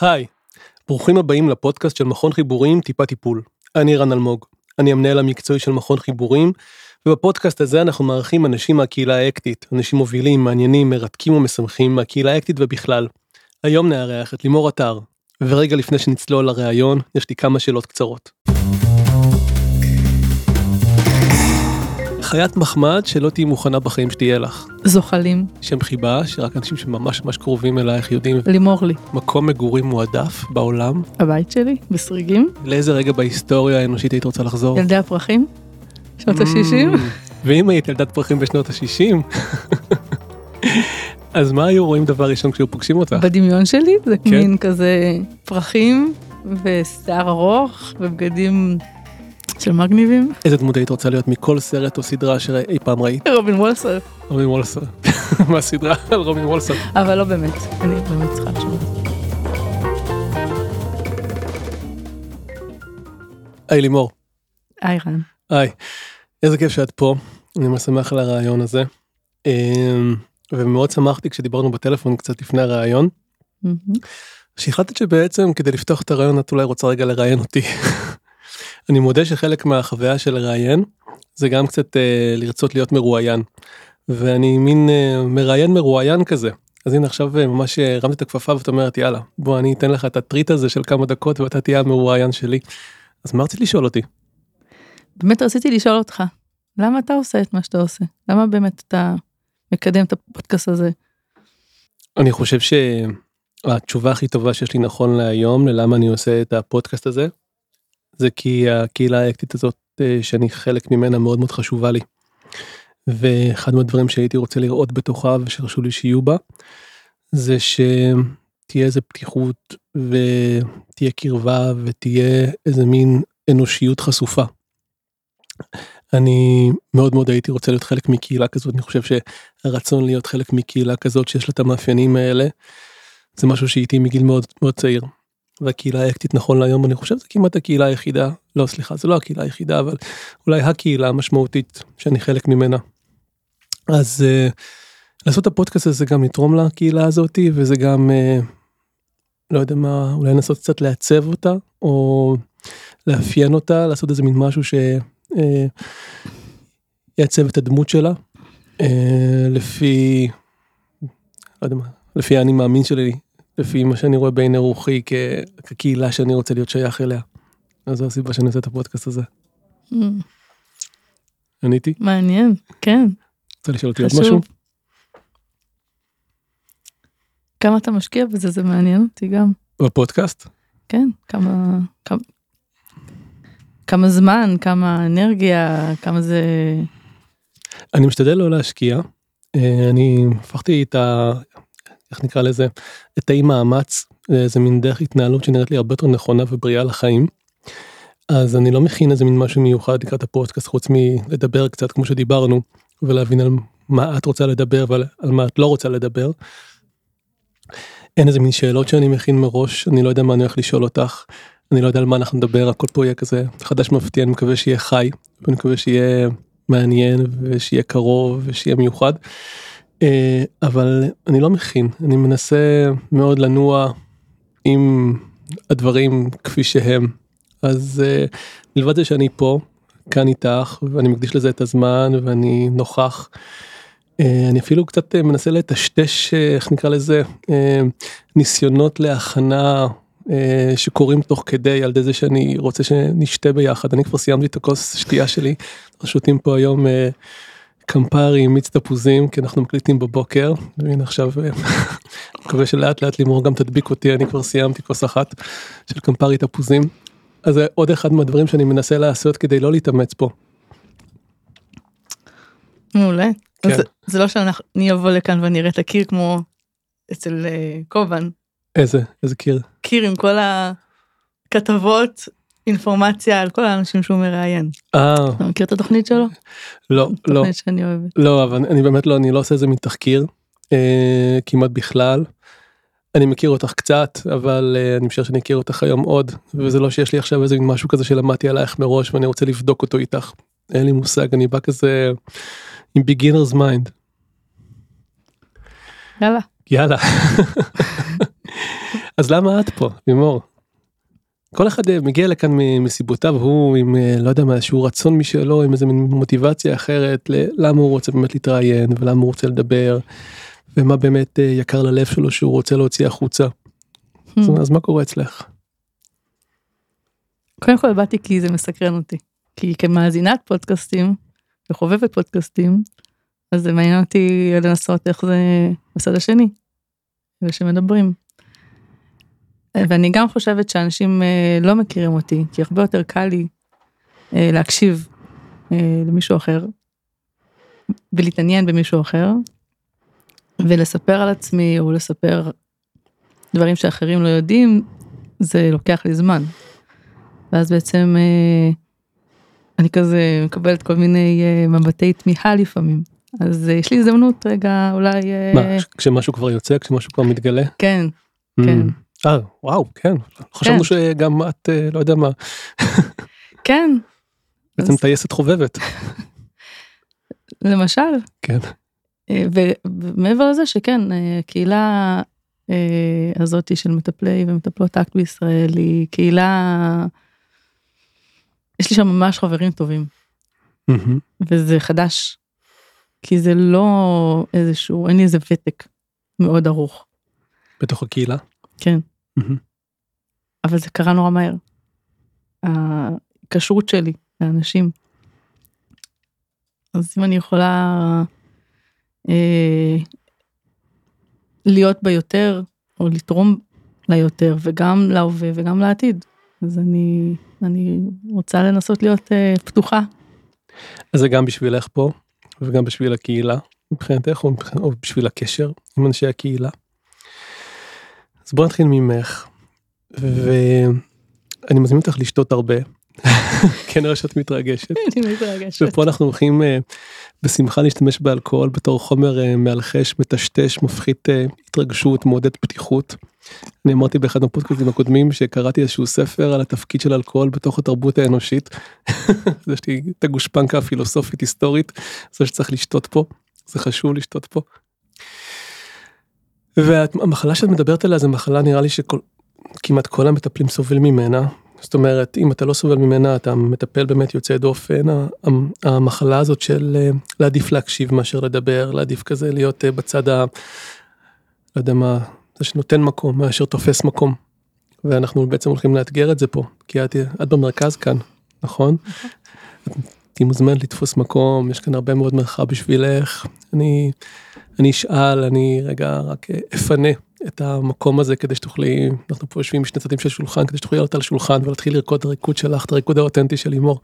היי, ברוכים הבאים לפודקאסט של מכון חיבורים טיפה טיפול. אני רן אלמוג, אני המנהל המקצועי של מכון חיבורים, ובפודקאסט הזה אנחנו מארחים אנשים מהקהילה האקטית, אנשים מובילים, מעניינים, מרתקים ומשמחים מהקהילה האקטית ובכלל. היום נארח את לימור עטר, ורגע לפני שנצלול לראיון, יש לי כמה שאלות קצרות. חיית מחמד שלא תהיי מוכנה בחיים שתהיה לך. זוחלים. שם חיבה שרק אנשים שממש ממש קרובים אלייך יודעים. לימור לי. מקום מגורים מועדף בעולם. הבית שלי, בסריגים. לאיזה רגע בהיסטוריה האנושית היית רוצה לחזור? ילדי הפרחים. שנות ה-60. ואם היית ילדת פרחים בשנות ה-60, אז מה היו רואים דבר ראשון כשהיו פוגשים אותך? בדמיון שלי זה כן. מין כזה פרחים ושיער ארוך ובגדים של מגניבים. איזה דמות היית רוצה להיות מכל סרט או סדרה שאי פעם ראית? רובין וולסר. רובין וולסר. מהסדרה על רובין וולסר. אבל לא באמת, אני באמת צריכה לחשוב. היי לימור. היי רן. היי. איזה כיף שאת פה. אני ממש שמח על הרעיון הזה. אמ, ומאוד שמחתי כשדיברנו בטלפון קצת לפני הרעיון. שהחלטת שבעצם כדי לפתוח את הרעיון את אולי רוצה רגע לראיין אותי. אני מודה שחלק מהחוויה של לראיין זה גם קצת אה, לרצות להיות מרואיין. ואני מין אה, מראיין מרואיין כזה. אז הנה עכשיו אה, ממש אה, הרמתי את הכפפה ואת אומרת יאללה בוא אני אתן לך את הטריט הזה של כמה דקות ואתה תהיה המרואיין שלי. אז מה רצית לשאול אותי? באמת רציתי לשאול אותך, למה אתה עושה את מה שאתה עושה? למה באמת אתה מקדם את הפודקאסט הזה? אני חושב שהתשובה הכי טובה שיש לי נכון להיום ללמה אני עושה את הפודקאסט הזה זה כי הקהילה האקטית הזאת אה, שאני חלק ממנה מאוד מאוד חשובה לי. ואחד מהדברים שהייתי רוצה לראות בתוכה ושחשוב לי שיהיו בה זה שתהיה איזה פתיחות ותהיה קרבה ותהיה איזה מין אנושיות חשופה. אני מאוד מאוד הייתי רוצה להיות חלק מקהילה כזאת אני חושב שהרצון להיות חלק מקהילה כזאת שיש לה את המאפיינים האלה זה משהו שאיתי מגיל מאוד מאוד צעיר. והקהילה האקטית נכון להיום אני חושב זה כמעט הקהילה היחידה לא סליחה זה לא הקהילה היחידה אבל אולי הקהילה המשמעותית שאני חלק ממנה. אז uh, לעשות הפודקאסט הזה גם לתרום לקהילה הזאתי וזה גם uh, לא יודע מה אולי לנסות קצת לעצב אותה או לאפיין אותה לעשות איזה מין משהו שיעצב את הדמות שלה אה, לפי לא יודע מה לפי האני מאמין שלי לפי מה שאני רואה בעיני רוחי כ- כקהילה שאני רוצה להיות שייך אליה. אז זו הסיבה שאני עושה את הפודקאסט הזה. עניתי? מעניין, כן, רוצה לשאול אותי עוד. משהו? כמה אתה משקיע בזה, זה מעניין אותי גם. בפודקאסט? כן, כמה, כמה, כמה זמן, כמה אנרגיה, כמה זה... אני משתדל לא להשקיע. אה, אני הפכתי את ה... איך נקרא לזה? את האי מאמץ. איזה מין דרך התנהלות שנראית לי הרבה יותר נכונה ובריאה לחיים. אז אני לא מכין איזה מין משהו מיוחד לקראת הפודקאסט חוץ מלדבר קצת כמו שדיברנו ולהבין על מה את רוצה לדבר ועל על מה את לא רוצה לדבר. אין איזה מין שאלות שאני מכין מראש אני לא יודע מה אני הולך לשאול אותך. אני לא יודע על מה אנחנו נדבר הכל פה יהיה כזה חדש מפתיע אני מקווה שיהיה חי ואני מקווה שיהיה מעניין ושיהיה קרוב ושיהיה מיוחד. אה, אבל אני לא מכין אני מנסה מאוד לנוע עם הדברים כפי שהם אז אה, מלבד זה שאני פה כאן איתך ואני מקדיש לזה את הזמן ואני נוכח. אה, אני אפילו קצת מנסה לטשטש איך נקרא לזה ניסיונות להכנה שקורים תוך כדי על ידי זה שאני רוצה שנשתה ביחד אני כבר סיימתי את הכוס שתייה שלי שותים פה היום קמפרי עם מיץ תפוזים כי אנחנו מקליטים בבוקר והנה עכשיו אה, מקווה שלאט לאט לימור גם תדביק אותי אני כבר סיימתי כוס אחת של קמפרי תפוזים. אז זה עוד אחד מהדברים שאני מנסה לעשות כדי לא להתאמץ פה. מעולה. כן. אז זה לא שאני אבוא לכאן ואני אראה את הקיר כמו אצל אה, קובן. איזה איזה קיר. קיר עם כל הכתבות, אינפורמציה על כל האנשים שהוא מראיין. אה אתה מכיר את התוכנית שלו? לא לא תוכנית שאני אוהבת. לא אבל אני באמת לא אני לא עושה איזה מין תחקיר אה, כמעט בכלל. אני מכיר אותך קצת אבל אה, אני משער שאני אכיר אותך היום עוד וזה לא שיש לי עכשיו איזה משהו כזה שלמדתי עלייך מראש ואני רוצה לבדוק אותו איתך. אין לי מושג אני בא כזה עם beginners mind. יאללה. יאללה. אז למה את פה, לימור? כל אחד אה, מגיע לכאן מסיבותיו, הוא עם, אה, לא יודע מה, איזשהו רצון משלו, עם איזה מוטיבציה אחרת, למה הוא רוצה באמת להתראיין, ולמה הוא רוצה לדבר, ומה באמת אה, יקר ללב שלו שהוא רוצה להוציא החוצה. אז, אז מה קורה אצלך? קודם כל באתי כי זה מסקרן אותי. כי כמאזינת פודקאסטים וחובבת פודקאסטים, אז זה מעניין אותי לנסות איך זה בצד השני, ושמדברים. ואני גם חושבת שאנשים אה, לא מכירים אותי, כי הרבה יותר קל לי אה, להקשיב אה, למישהו אחר, ולהתעניין במישהו אחר, ולספר על עצמי, או לספר דברים שאחרים לא יודעים, זה לוקח לי זמן. ואז בעצם אני כזה מקבלת כל מיני מבטי תמיכה לפעמים. אז יש לי הזדמנות רגע אולי... מה, כשמשהו כבר יוצא, כשמשהו כבר מתגלה? כן, כן. אה, וואו, כן. חשבנו כן. שגם את, אה, לא יודע מה. כן. בעצם. טייסת חובבת. למשל. כן. אה, ומעבר לזה שכן, הקהילה הזאתי של מטפלי ומטפלות אקט בישראל היא קהילה, יש לי שם ממש חברים טובים. וזה חדש. כי זה לא איזשהו, אין לי איזה ותק מאוד ארוך. בתוך הקהילה? כן. אבל זה קרה נורא מהר. ההיקשרות שלי לאנשים. אז אם אני יכולה אה, להיות בה יותר, או לתרום לה יותר, וגם להווה וגם לעתיד, אז אני, אני רוצה לנסות להיות אה, פתוחה. אז זה גם בשבילך פה, וגם בשביל הקהילה, מבחינתך, או, או בשביל הקשר עם אנשי הקהילה. אז בוא נתחיל ממך, ואני מזמין אותך לשתות הרבה. כנראה שאת מתרגשת. אני מתרגשת. ופה אנחנו הולכים uh, בשמחה להשתמש באלכוהול בתור חומר uh, מאלחש, מטשטש, מפחית uh, התרגשות, מעודד פתיחות. אני אמרתי באחד הפודקאסטים הקודמים שקראתי איזשהו ספר על התפקיד של אלכוהול בתוך התרבות האנושית. יש לי את הגושפנקה הפילוסופית היסטורית, זה שצריך לשתות פה, זה חשוב לשתות פה. והמחלה שאת מדברת עליה זה מחלה נראה לי שכמעט כל המטפלים סובלים ממנה. זאת אומרת אם אתה לא סובל ממנה אתה מטפל באמת יוצא דופן המחלה הזאת של אה, להעדיף להקשיב מאשר לדבר להעדיף כזה להיות אה, בצד ה... לא יודע מה זה שנותן מקום מאשר תופס מקום. ואנחנו בעצם הולכים לאתגר את זה פה כי את, את במרכז כאן נכון? תהיי מוזמנת לתפוס מקום יש כאן הרבה מאוד מרחב בשבילך אני אני אשאל, אני רגע רק אפנה את המקום הזה כדי שתוכלי, אנחנו פה יושבים משני צדדים של שולחן, כדי שתוכלי לעלות על השולחן ולהתחיל לרקוד את הריקוד שלך, את הריקוד האותנטי של לימור.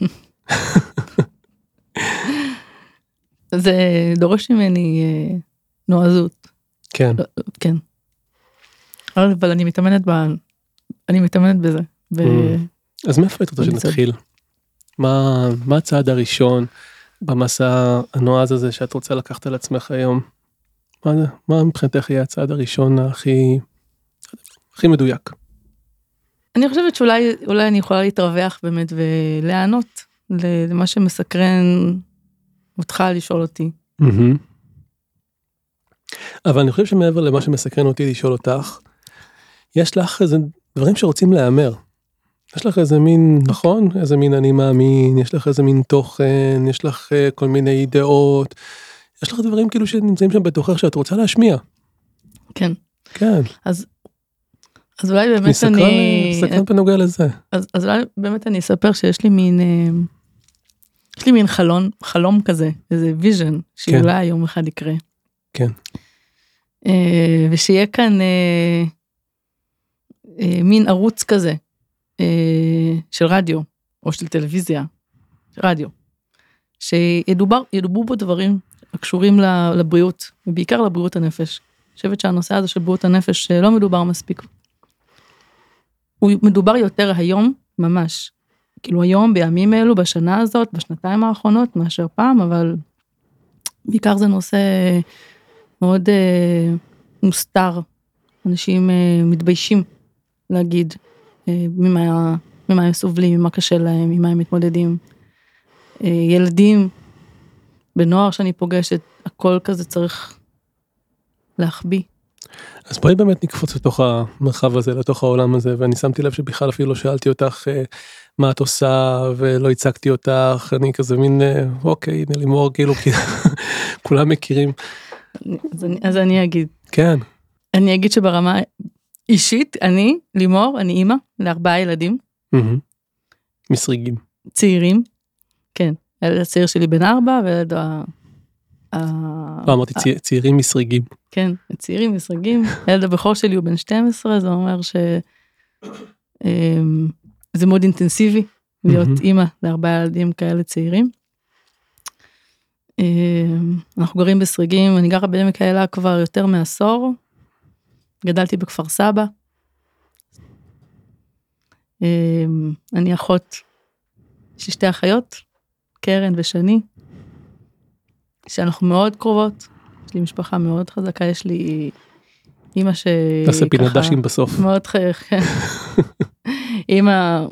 זה דורש ממני אה, נועזות. כן. לא, כן. אבל אני מתאמנת ב... אני מתאמנת בזה. ב... Mm. אז מאיפה היית רוצה שנתחיל? מה, מה הצעד הראשון? במסע הנועז הזה שאת רוצה לקחת על עצמך היום? מה, זה, מה מבחינתך יהיה הצעד הראשון הכי, הכי מדויק? אני חושבת שאולי אולי אני יכולה להתרווח באמת ולענות למה שמסקרן אותך לשאול אותי. Mm-hmm. אבל אני חושב שמעבר למה שמסקרן אותי לשאול אותך, יש לך איזה דברים שרוצים להיאמר. יש לך איזה מין, נכון? איזה מין אני מאמין, יש לך איזה מין תוכן, יש לך uh, כל מיני דעות, יש לך דברים כאילו שנמצאים שם בתוכך שאת רוצה להשמיע. כן. כן. אז, אז אולי באמת אני... סקרן, אני... סקרן בנוגע לזה. אז, אז אולי באמת אני אספר שיש לי מין, uh, יש לי מין חלון, חלום כזה, איזה vision, שאולי כן. יום אחד יקרה. כן. Uh, ושיהיה כאן מין ערוץ כזה אה, של רדיו או של טלוויזיה, רדיו, שידובר, ידוברו בו דברים הקשורים לבריאות, ובעיקר לבריאות הנפש. אני חושבת שהנושא הזה של בריאות הנפש אה, לא מדובר מספיק. הוא מדובר יותר היום, ממש. כאילו היום, בימים אלו, בשנה הזאת, בשנתיים האחרונות, מאשר פעם, אבל בעיקר זה נושא מאוד אה, מוסתר. אנשים אה, מתביישים להגיד אה, ממה, ממה הם סובלים, ממה קשה להם, ממה הם מתמודדים. אה, ילדים, בנוער שאני פוגשת, הכל כזה צריך להחביא. אז בואי באמת נקפוץ לתוך המרחב הזה, לתוך העולם הזה, ואני שמתי לב שבכלל אפילו לא שאלתי אותך אה, מה את עושה ולא הצגתי אותך, אני כזה מין אה, אוקיי, הנה לימור כאילו כי כולם מכירים. אז אני, אז אני אגיד. כן. אני אגיד שברמה אישית, אני, לימור, אני אימא לארבעה ילדים. מסריגים. צעירים. כן, הילד הצעיר שלי בן ארבע, והילד ה... לא אמרתי צעירים מסריגים. כן, צעירים מסריגים. הילד הבכור שלי הוא בן 12, זה אומר ש... אמ, זה מאוד אינטנסיבי להיות אימא לארבעה ילדים כאלה צעירים. אמ, אנחנו גרים בסריגים, אני גרה בעמק האלה כבר יותר מעשור. גדלתי בכפר סבא. אמ, אני אחות, יש לי שתי אחיות, קרן ושני, שאנחנו מאוד קרובות, יש לי משפחה מאוד חזקה, יש לי אימא ש... תעשה פינת דשים בסוף. מאוד חייך, כן. אימא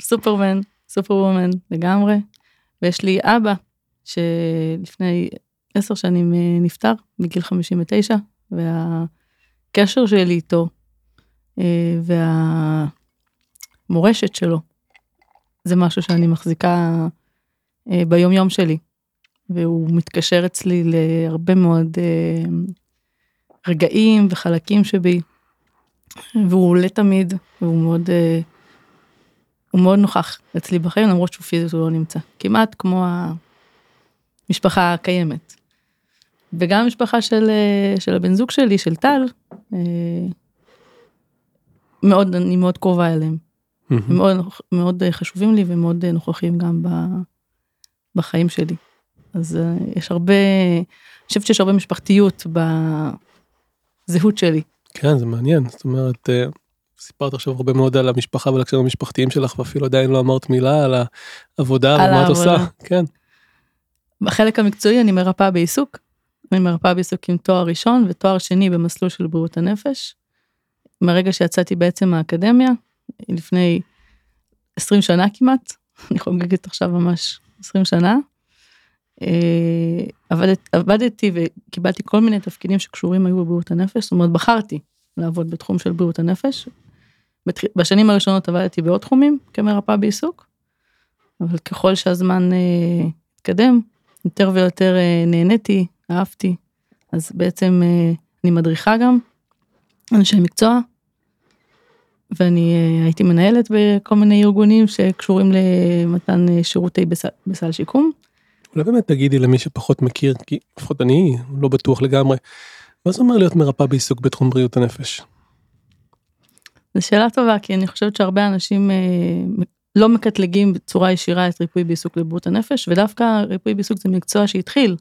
סופרמן, סופר וומן לגמרי, ויש לי אבא שלפני עשר שנים אה, נפטר בגיל 59, והקשר שלי איתו אה, והמורשת שלו זה משהו שאני מחזיקה אה, ביום יום שלי, והוא מתקשר אצלי להרבה מאוד רגעים וחלקים שבי, והוא עולה תמיד, והוא מאוד... הוא מאוד נוכח אצלי בחיים למרות שהוא פיזית הוא לא נמצא. כמעט כמו המשפחה הקיימת. וגם המשפחה של, של הבן זוג שלי של טל אה, מאוד אני מאוד קרובה אליהם. Mm-hmm. מאוד מאוד חשובים לי ומאוד נוכחים גם בחיים שלי. אז אה, יש הרבה, אני חושבת שיש הרבה משפחתיות בזהות שלי. כן זה מעניין זאת אומרת אה, סיפרת עכשיו הרבה מאוד על המשפחה ועל הקשרים המשפחתיים שלך ואפילו עדיין לא אמרת מילה על העבודה ומה את עושה. כן. בחלק המקצועי אני מרפאה בעיסוק. אני מרפאה בעיסוק עם תואר ראשון ותואר שני במסלול של בריאות הנפש. מרגע שיצאתי בעצם מהאקדמיה לפני 20 שנה כמעט אני חוגגת עכשיו ממש 20 שנה. אה, עבדת, עבדתי וקיבלתי כל מיני תפקידים שקשורים היו בבריאות הנפש זאת אומרת בחרתי לעבוד בתחום של בריאות הנפש בשנים הראשונות עבדתי בעוד תחומים כמרפאה בעיסוק, אבל ככל שהזמן אה, התקדם, יותר ויותר אה, נהניתי, אהבתי, אז בעצם אה, אני מדריכה גם אנשי מקצוע, ואני אה, הייתי מנהלת בכל מיני ארגונים שקשורים למתן אה, שירותי בסל, בסל שיקום. אולי באמת תגידי למי שפחות מכיר, כי לפחות אני לא בטוח לגמרי, מה זה אומר להיות מרפאה בעיסוק בתחום בריאות הנפש? זו שאלה טובה כי אני חושבת שהרבה אנשים אה, לא מקטלגים בצורה ישירה את ריפוי בעיסוק לבריאות הנפש ודווקא ריפוי בעיסוק זה מקצוע שהתחיל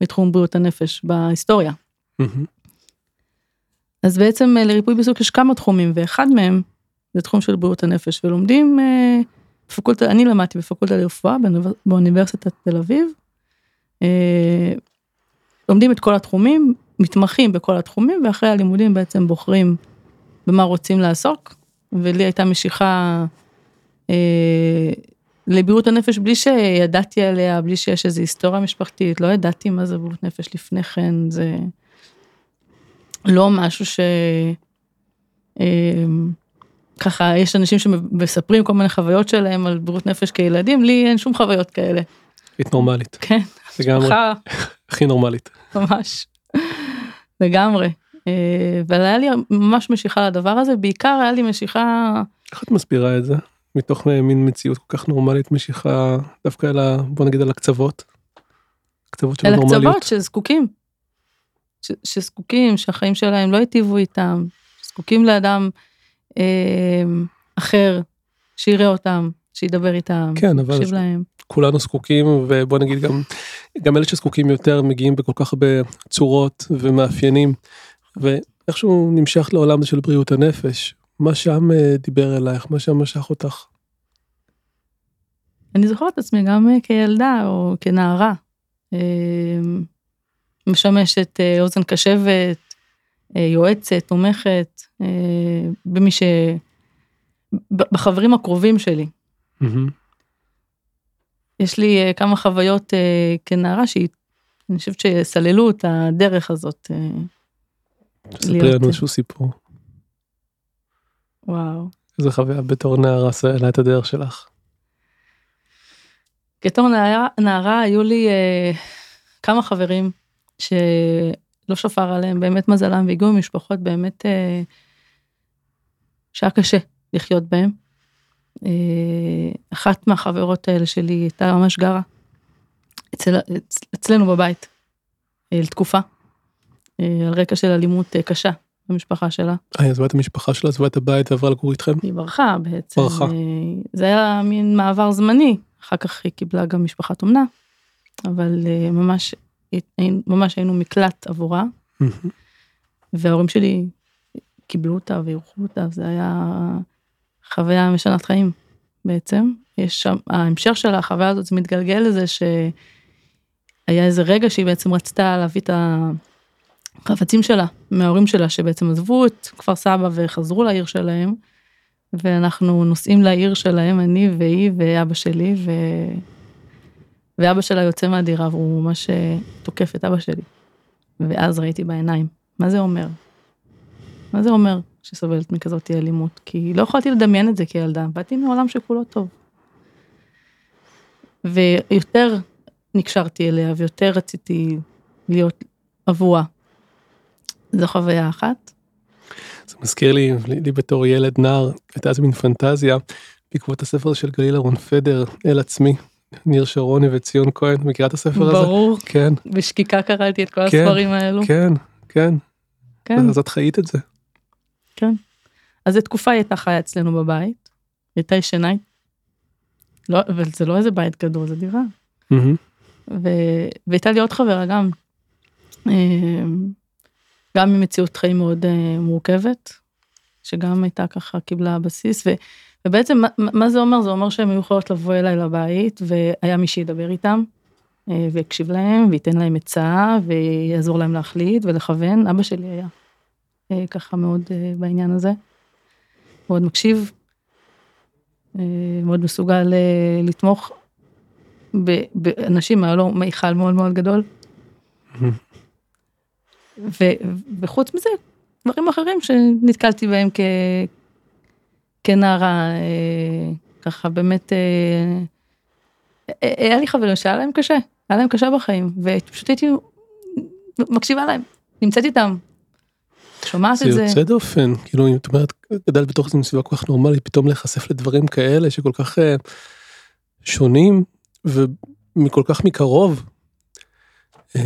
בתחום בריאות הנפש בהיסטוריה. אז בעצם אה, לריפוי בעיסוק יש כמה תחומים ואחד מהם זה תחום של בריאות הנפש ולומדים אה, בפקולטה אני למדתי בפקולטה לרפואה באוניברסיטת תל אביב. לומדים את כל התחומים מתמחים בכל התחומים ואחרי הלימודים בעצם בוחרים במה רוצים לעסוק, ולי הייתה משיכה אה, לבריאות הנפש בלי שידעתי עליה, בלי שיש איזו היסטוריה משפחתית, לא ידעתי מה זה בריאות נפש לפני כן, זה לא משהו ש... אה, ככה יש אנשים שמספרים כל מיני חוויות שלהם על בריאות נפש כילדים, לי אין שום חוויות כאלה. היית נורמלית. כן. לגמרי. הכי נורמלית. ממש. לגמרי. אה, אבל היה לי ממש משיכה לדבר הזה, בעיקר היה לי משיכה... איך את מסבירה את זה? מתוך מין מציאות כל כך נורמלית משיכה דווקא על ה... בוא נגיד על הקצוות. קצוות של הנורמליות. על הקצוות שזקוקים. ש, שזקוקים, שהחיים שלהם לא היטיבו איתם, זקוקים לאדם אה, אחר, שיראה אותם, שידבר איתם, כן, אבל להם. כולנו זקוקים ובוא נגיד גם גם אלה שזקוקים יותר מגיעים בכל כך הרבה צורות ומאפיינים ואיכשהו נמשך לעולם של בריאות הנפש, מה שם אה, דיבר אלייך, מה שם משך אותך. אני זוכרת את עצמי גם אה, כילדה או כנערה, אה, משמשת אוזן קשבת, יועצת, תומכת, במי ש... בחברים הקרובים שלי. יש לי כמה חוויות כנערה שאני חושבת שסללו את הדרך הזאת ספרי לנו איזשהו סיפור. וואו. איזה חוויה בתור נערה סללה את הדרך שלך. בתור נערה, נערה היו לי אה, כמה חברים שלא שפר עליהם באמת מזלם והגיעו ממשפחות באמת אה, שהיה קשה לחיות בהם. אה, אחת מהחברות האלה שלי הייתה ממש גרה אצל, אצ, אצלנו בבית אה, לתקופה אה, על רקע של אלימות אה, קשה במשפחה שלה. היא עזבה את המשפחה שלה, עזבה את הבית ועברה לגור איתכם? היא ברחה בעצם. ברחה. אה, זה היה מין מעבר זמני, אחר כך היא קיבלה גם משפחת אומנה, אבל אה, ממש, ממש היינו מקלט עבורה. וההורים שלי קיבלו אותה ואירחו אותה, זה היה חוויה משנת חיים בעצם. יש שם, ההמשך של החוויה הזאת זה מתגלגל לזה שהיה איזה רגע שהיא בעצם רצתה להביא את החפצים שלה מההורים שלה שבעצם עזבו את כפר סבא וחזרו לעיר שלהם. ואנחנו נוסעים לעיר שלהם, אני והיא ואבא שלי, ו... ואבא שלה יוצא מהדירה והוא ממש אה, תוקף את אבא שלי. ואז ראיתי בעיניים, מה זה אומר? מה זה אומר שסובלת מכזאת אלימות? כי לא יכולתי לדמיין את זה כילדה, באתי מעולם שכולו טוב. ויותר נקשרתי אליה ויותר רציתי להיות עבורה. זו חוויה אחת. זה מזכיר לי, לי לי בתור ילד נער, הייתה איזה מין פנטזיה, בעקבות הספר של גליל אהרון פדר, אל עצמי, ניר שרוני וציון כהן, מכירה את הספר הזה? ברור, כן, בשקיקה קראתי את כל כן, הספרים האלו. כן, כן, כן. אז את חיית את זה. אז לתקופה היא הייתה חיה אצלנו בבית, היא הייתה ישנה, לא, אבל זה לא איזה בית גדול, זה דירה. ו... והייתה לי עוד חברה גם, אה, גם ממציאות חיים מאוד אה, מורכבת, שגם הייתה ככה, קיבלה בסיס, ו... ובעצם מה, מה זה אומר? זה אומר שהן היו יכולות לבוא אליי לבית, והיה מי שידבר איתם, אה, ויקשיב להם, וייתן להם עצה, ויעזור להם להחליט ולכוון. אבא שלי היה אה, ככה מאוד אה, בעניין הזה, מאוד מקשיב, אה, מאוד מסוגל אה, לתמוך באנשים, היה לו מיכל מאוד מאוד גדול. ו- וחוץ מזה, דברים אחרים שנתקלתי בהם כ- כנערה, אה, ככה באמת, אה, אה, היה לי חברים שהיה להם קשה, היה להם קשה בחיים, ופשוט הייתי מקשיבה להם, נמצאת איתם, שומעת זה את זה. יוצא דופן, כאילו אם את אומרת, גדלת בתוך איזו סביבה כל כך נורמלית, פתאום להיחשף לדברים כאלה שכל כך אה, שונים ומכל כך מקרוב. אה,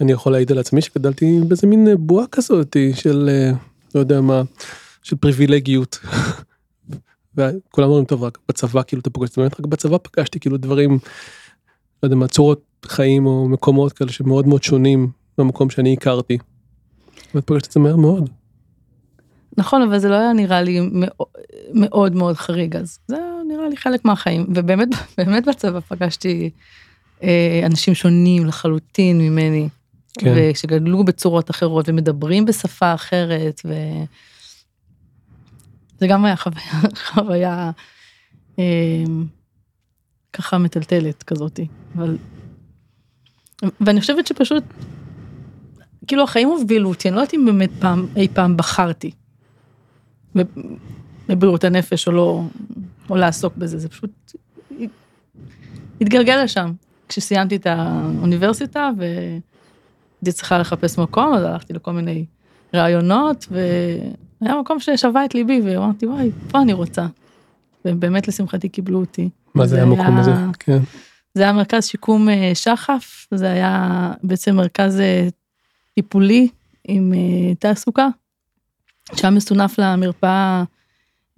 אני יכול להעיד על עצמי שגדלתי באיזה מין אה, בועה כזאת של, אה, לא יודע מה, של פריבילגיות. וכולם אומרים טוב רק בצבא כאילו אתה פוגש, באמת רק בצבא פגשתי כאילו דברים, לא יודע מה, צורות חיים או מקומות כאלה שמאוד מאוד שונים במקום שאני הכרתי. ואת פגשת את זה מהר מאוד. נכון, אבל זה לא היה נראה לי מאוד מאוד, מאוד חריג, אז זה נראה לי חלק מהחיים, ובאמת, באמת בצבא פגשתי אה, אנשים שונים לחלוטין ממני, כן. ושגדלו בצורות אחרות ומדברים בשפה אחרת, ו... זה גם היה חוויה, חוויה אה, ככה מטלטלת כזאתי, אבל... ואני חושבת שפשוט, כאילו החיים הובילו אותי, אני לא יודעת אם באמת פעם, אי פעם בחרתי בבריאות הנפש או לא, או לעסוק בזה, זה פשוט התגלגל לשם. כשסיימתי את האוניברסיטה והייתי צריכה לחפש מקום, אז הלכתי לכל מיני רעיונות, והיה מקום ששבה את ליבי, ואמרתי, וואי, פה אני רוצה. ובאמת לשמחתי קיבלו אותי. מה זה היה המקום הזה? כן. זה היה מרכז שיקום אה, שחף, זה היה בעצם מרכז אה, טיפולי עם אה, תעסוקה, שהיה מסונף למרפאה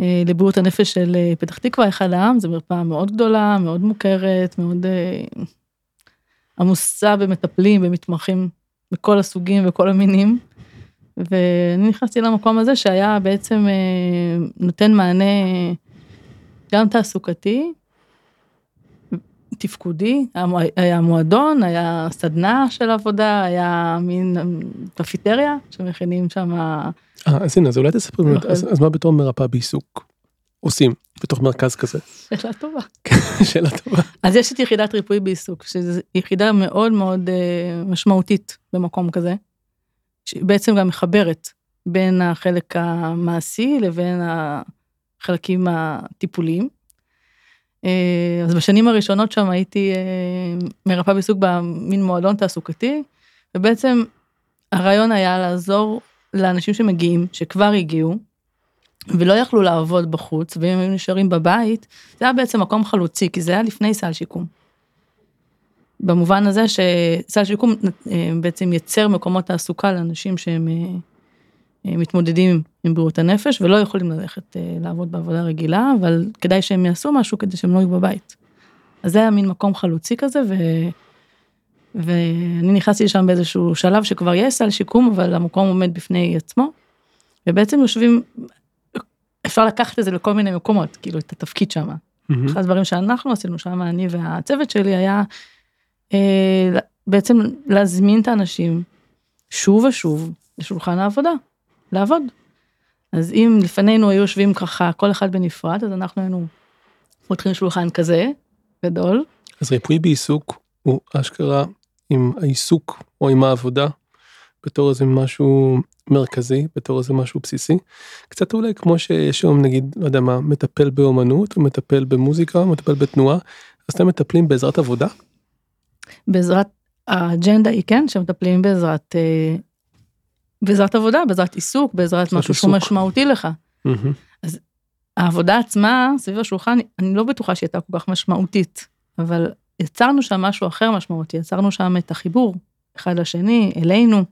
אה, לבריאות הנפש של פתח תקווה, אחד העם, זו מרפאה מאוד גדולה, מאוד מוכרת, מאוד עמוסה במטפלים, במתמחים בכל הסוגים וכל המינים. ואני נכנסתי למקום הזה שהיה בעצם אה, נותן מענה גם תעסוקתי, תפקודי, היה מוע- היה מועדון, היה סדנה של עבודה, היה מין קפיטריה שמכינים שם, אה, אז הנה, אז אולי תספרי אוקיי. אז מה בתור מרפאה בעיסוק עושים בתוך מרכז כזה? שאלה טובה. שאלה טובה. אז יש את יחידת ריפוי בעיסוק, שזו יחידה מאוד מאוד אה, משמעותית במקום כזה. שהיא בעצם גם מחברת בין החלק המעשי לבין החלקים הטיפוליים. אה, אז בשנים הראשונות שם הייתי אה, מרפאה בעיסוק במין מועדון תעסוקתי, ובעצם הרעיון היה לעזור לאנשים שמגיעים, שכבר הגיעו, ולא יכלו לעבוד בחוץ, ואם הם נשארים בבית, זה היה בעצם מקום חלוצי, כי זה היה לפני סל שיקום. במובן הזה שסל שיקום אה, בעצם ייצר מקומות תעסוקה לאנשים שהם מתמודדים עם בריאות הנפש ולא יכולים ללכת לעבוד בעבודה רגילה, אבל כדאי שהם יעשו משהו כדי שהם לא יהיו בבית. אז זה היה מין מקום חלוצי כזה, ו... ואני נכנסתי לשם באיזשהו שלב שכבר יש סל שיקום, אבל המקום עומד בפני עצמו, ובעצם יושבים, אפשר לקחת את זה לכל מיני מקומות, כאילו את התפקיד שם. Mm-hmm. אחד הדברים שאנחנו עשינו שם, אני והצוות שלי, היה אה, בעצם להזמין את האנשים שוב ושוב לשולחן העבודה, לעבוד. אז אם לפנינו היו יושבים ככה, כל אחד בנפרד, אז אנחנו היינו פותחים שולחן כזה, גדול. אז ריפוי בעיסוק הוא אשכרה עם העיסוק או עם העבודה בתור איזה משהו מרכזי, בתור איזה משהו בסיסי. קצת אולי כמו שיש היום נגיד, לא יודע מה, מטפל באומנות, או מטפל במוזיקה, או מטפל בתנועה, אז אתם מטפלים בעזרת עבודה? בעזרת, האג'נדה היא כן, שמטפלים בעזרת, אה, בעזרת עבודה, בעזרת עיסוק, בעזרת משהו. שהוא משמעותי לך. Mm-hmm. אז העבודה עצמה סביב השולחן, אני לא בטוחה שהיא הייתה כל כך משמעותית, אבל יצרנו שם משהו אחר משמעותי, יצרנו שם את החיבור אחד לשני, אלינו,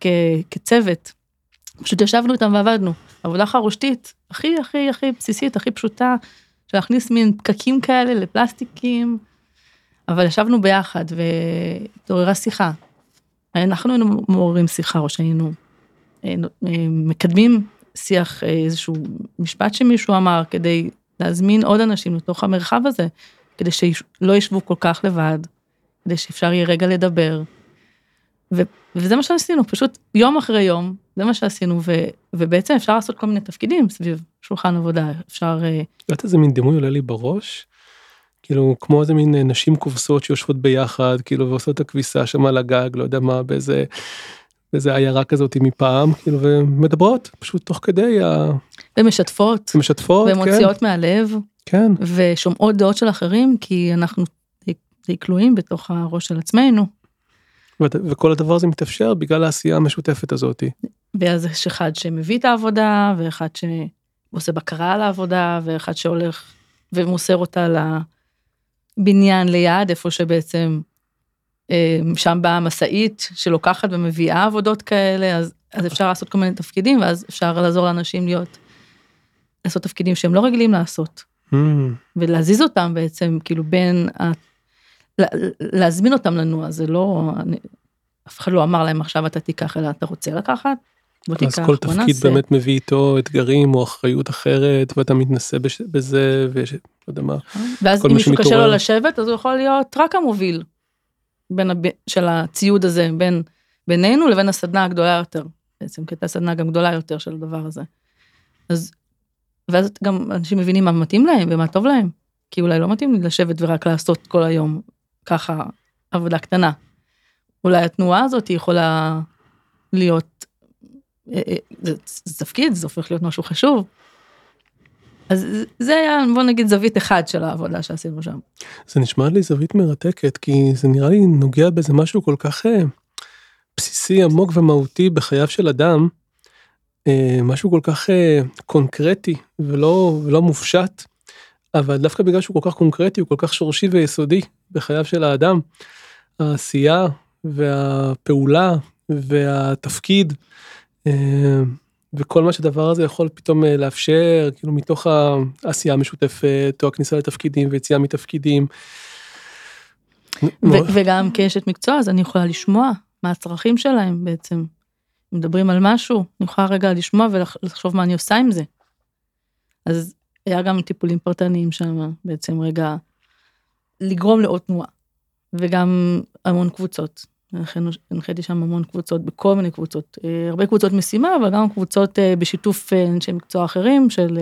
כ- כצוות. פשוט ישבנו איתם ועבדנו, עבודה חרושתית, הכי הכי הכי בסיסית, הכי פשוטה, של להכניס מין פקקים כאלה לפלסטיקים, אבל ישבנו ביחד והתעוררה שיחה. אנחנו היינו מעוררים שיחה, או שהיינו אה, אה, מקדמים שיח, אה, איזשהו משפט שמישהו אמר, כדי להזמין עוד אנשים לתוך המרחב הזה, כדי שלא ישבו כל כך לבד, כדי שאפשר יהיה רגע לדבר. ו, וזה מה שעשינו, פשוט יום אחרי יום, זה מה שעשינו, ו, ובעצם אפשר לעשות כל מיני תפקידים סביב שולחן עבודה, אפשר... אה, את יודעת איזה מין דימוי עולה לי בראש? כאילו כמו איזה מין אה, נשים כובסות שיושבות ביחד כאילו ועושות את הכביסה שם על הגג לא יודע מה באיזה באיזה עיירה כזאת מפעם כאילו ומדברות פשוט תוך כדי. ה... ומשתפות. ומשתפות. ומוציאות כן. מהלב. כן. ושומעות דעות של אחרים, כי אנחנו די כלואים בתוך הראש של עצמנו. וכל הדבר הזה מתאפשר בגלל העשייה המשותפת הזאת. ואז יש אחד שמביא את העבודה, ואחד שעושה בקרה על העבודה, ואחד שהולך ומוסר אותה לבניין ליד, איפה שבעצם אה, שם באה משאית שלוקחת ומביאה עבודות כאלה, אז, אז אפשר לעשות כל מיני תפקידים, ואז אפשר לעזור לאנשים להיות, לעשות תפקידים שהם לא רגילים לעשות. Mm. ולהזיז אותם בעצם, כאילו בין. להזמין אותם לנוע, זה לא, אני, אף אחד לא אמר להם עכשיו אתה תיקח, אלא אתה רוצה לקחת, בוא תיקח, אז כל תפקיד נעשה. באמת מביא איתו אתגרים או אחריות אחרת, ואתה מתנסה בש... בזה, ויש, לא יודע מה, ואז אם מישהו קשה לו לשבת, אז הוא יכול להיות רק המוביל בין הב... של הציוד הזה, בין בינינו לבין הסדנה הגדולה יותר, בעצם, כי הייתה סדנה גם גדולה יותר של הדבר הזה. אז ואז גם אנשים מבינים מה מתאים להם ומה טוב להם. כי אולי לא מתאים לי לשבת ורק לעשות כל היום ככה עבודה קטנה. אולי התנועה הזאת יכולה להיות, אה, אה, זה, זה תפקיד, זה הופך להיות משהו חשוב. אז זה היה בוא נגיד זווית אחד של העבודה שעשינו שם. זה נשמע לי זווית מרתקת כי זה נראה לי נוגע באיזה משהו כל כך אה, בסיסי עמוק ומהותי בחייו של אדם. אה, משהו כל כך אה, קונקרטי ולא, ולא מופשט, אבל דווקא בגלל שהוא כל כך קונקרטי, הוא כל כך שורשי ויסודי בחייו של האדם. העשייה והפעולה והתפקיד אה, וכל מה שדבר הזה יכול פתאום לאפשר, כאילו מתוך העשייה המשותפת או הכניסה לתפקידים ויציאה מתפקידים. וגם כאשת מקצוע אז אני יכולה לשמוע מה הצרכים שלהם בעצם. מדברים על משהו, אני יכולה רגע לשמוע ולחשוב מה אני עושה עם זה. אז היה גם טיפולים פרטניים שם, בעצם רגע לגרום לעוד תנועה. וגם המון קבוצות. הנחיתי שם המון קבוצות, בכל מיני קבוצות. אה, הרבה קבוצות משימה, אבל גם קבוצות אה, בשיתוף אה, אנשי מקצוע אחרים, של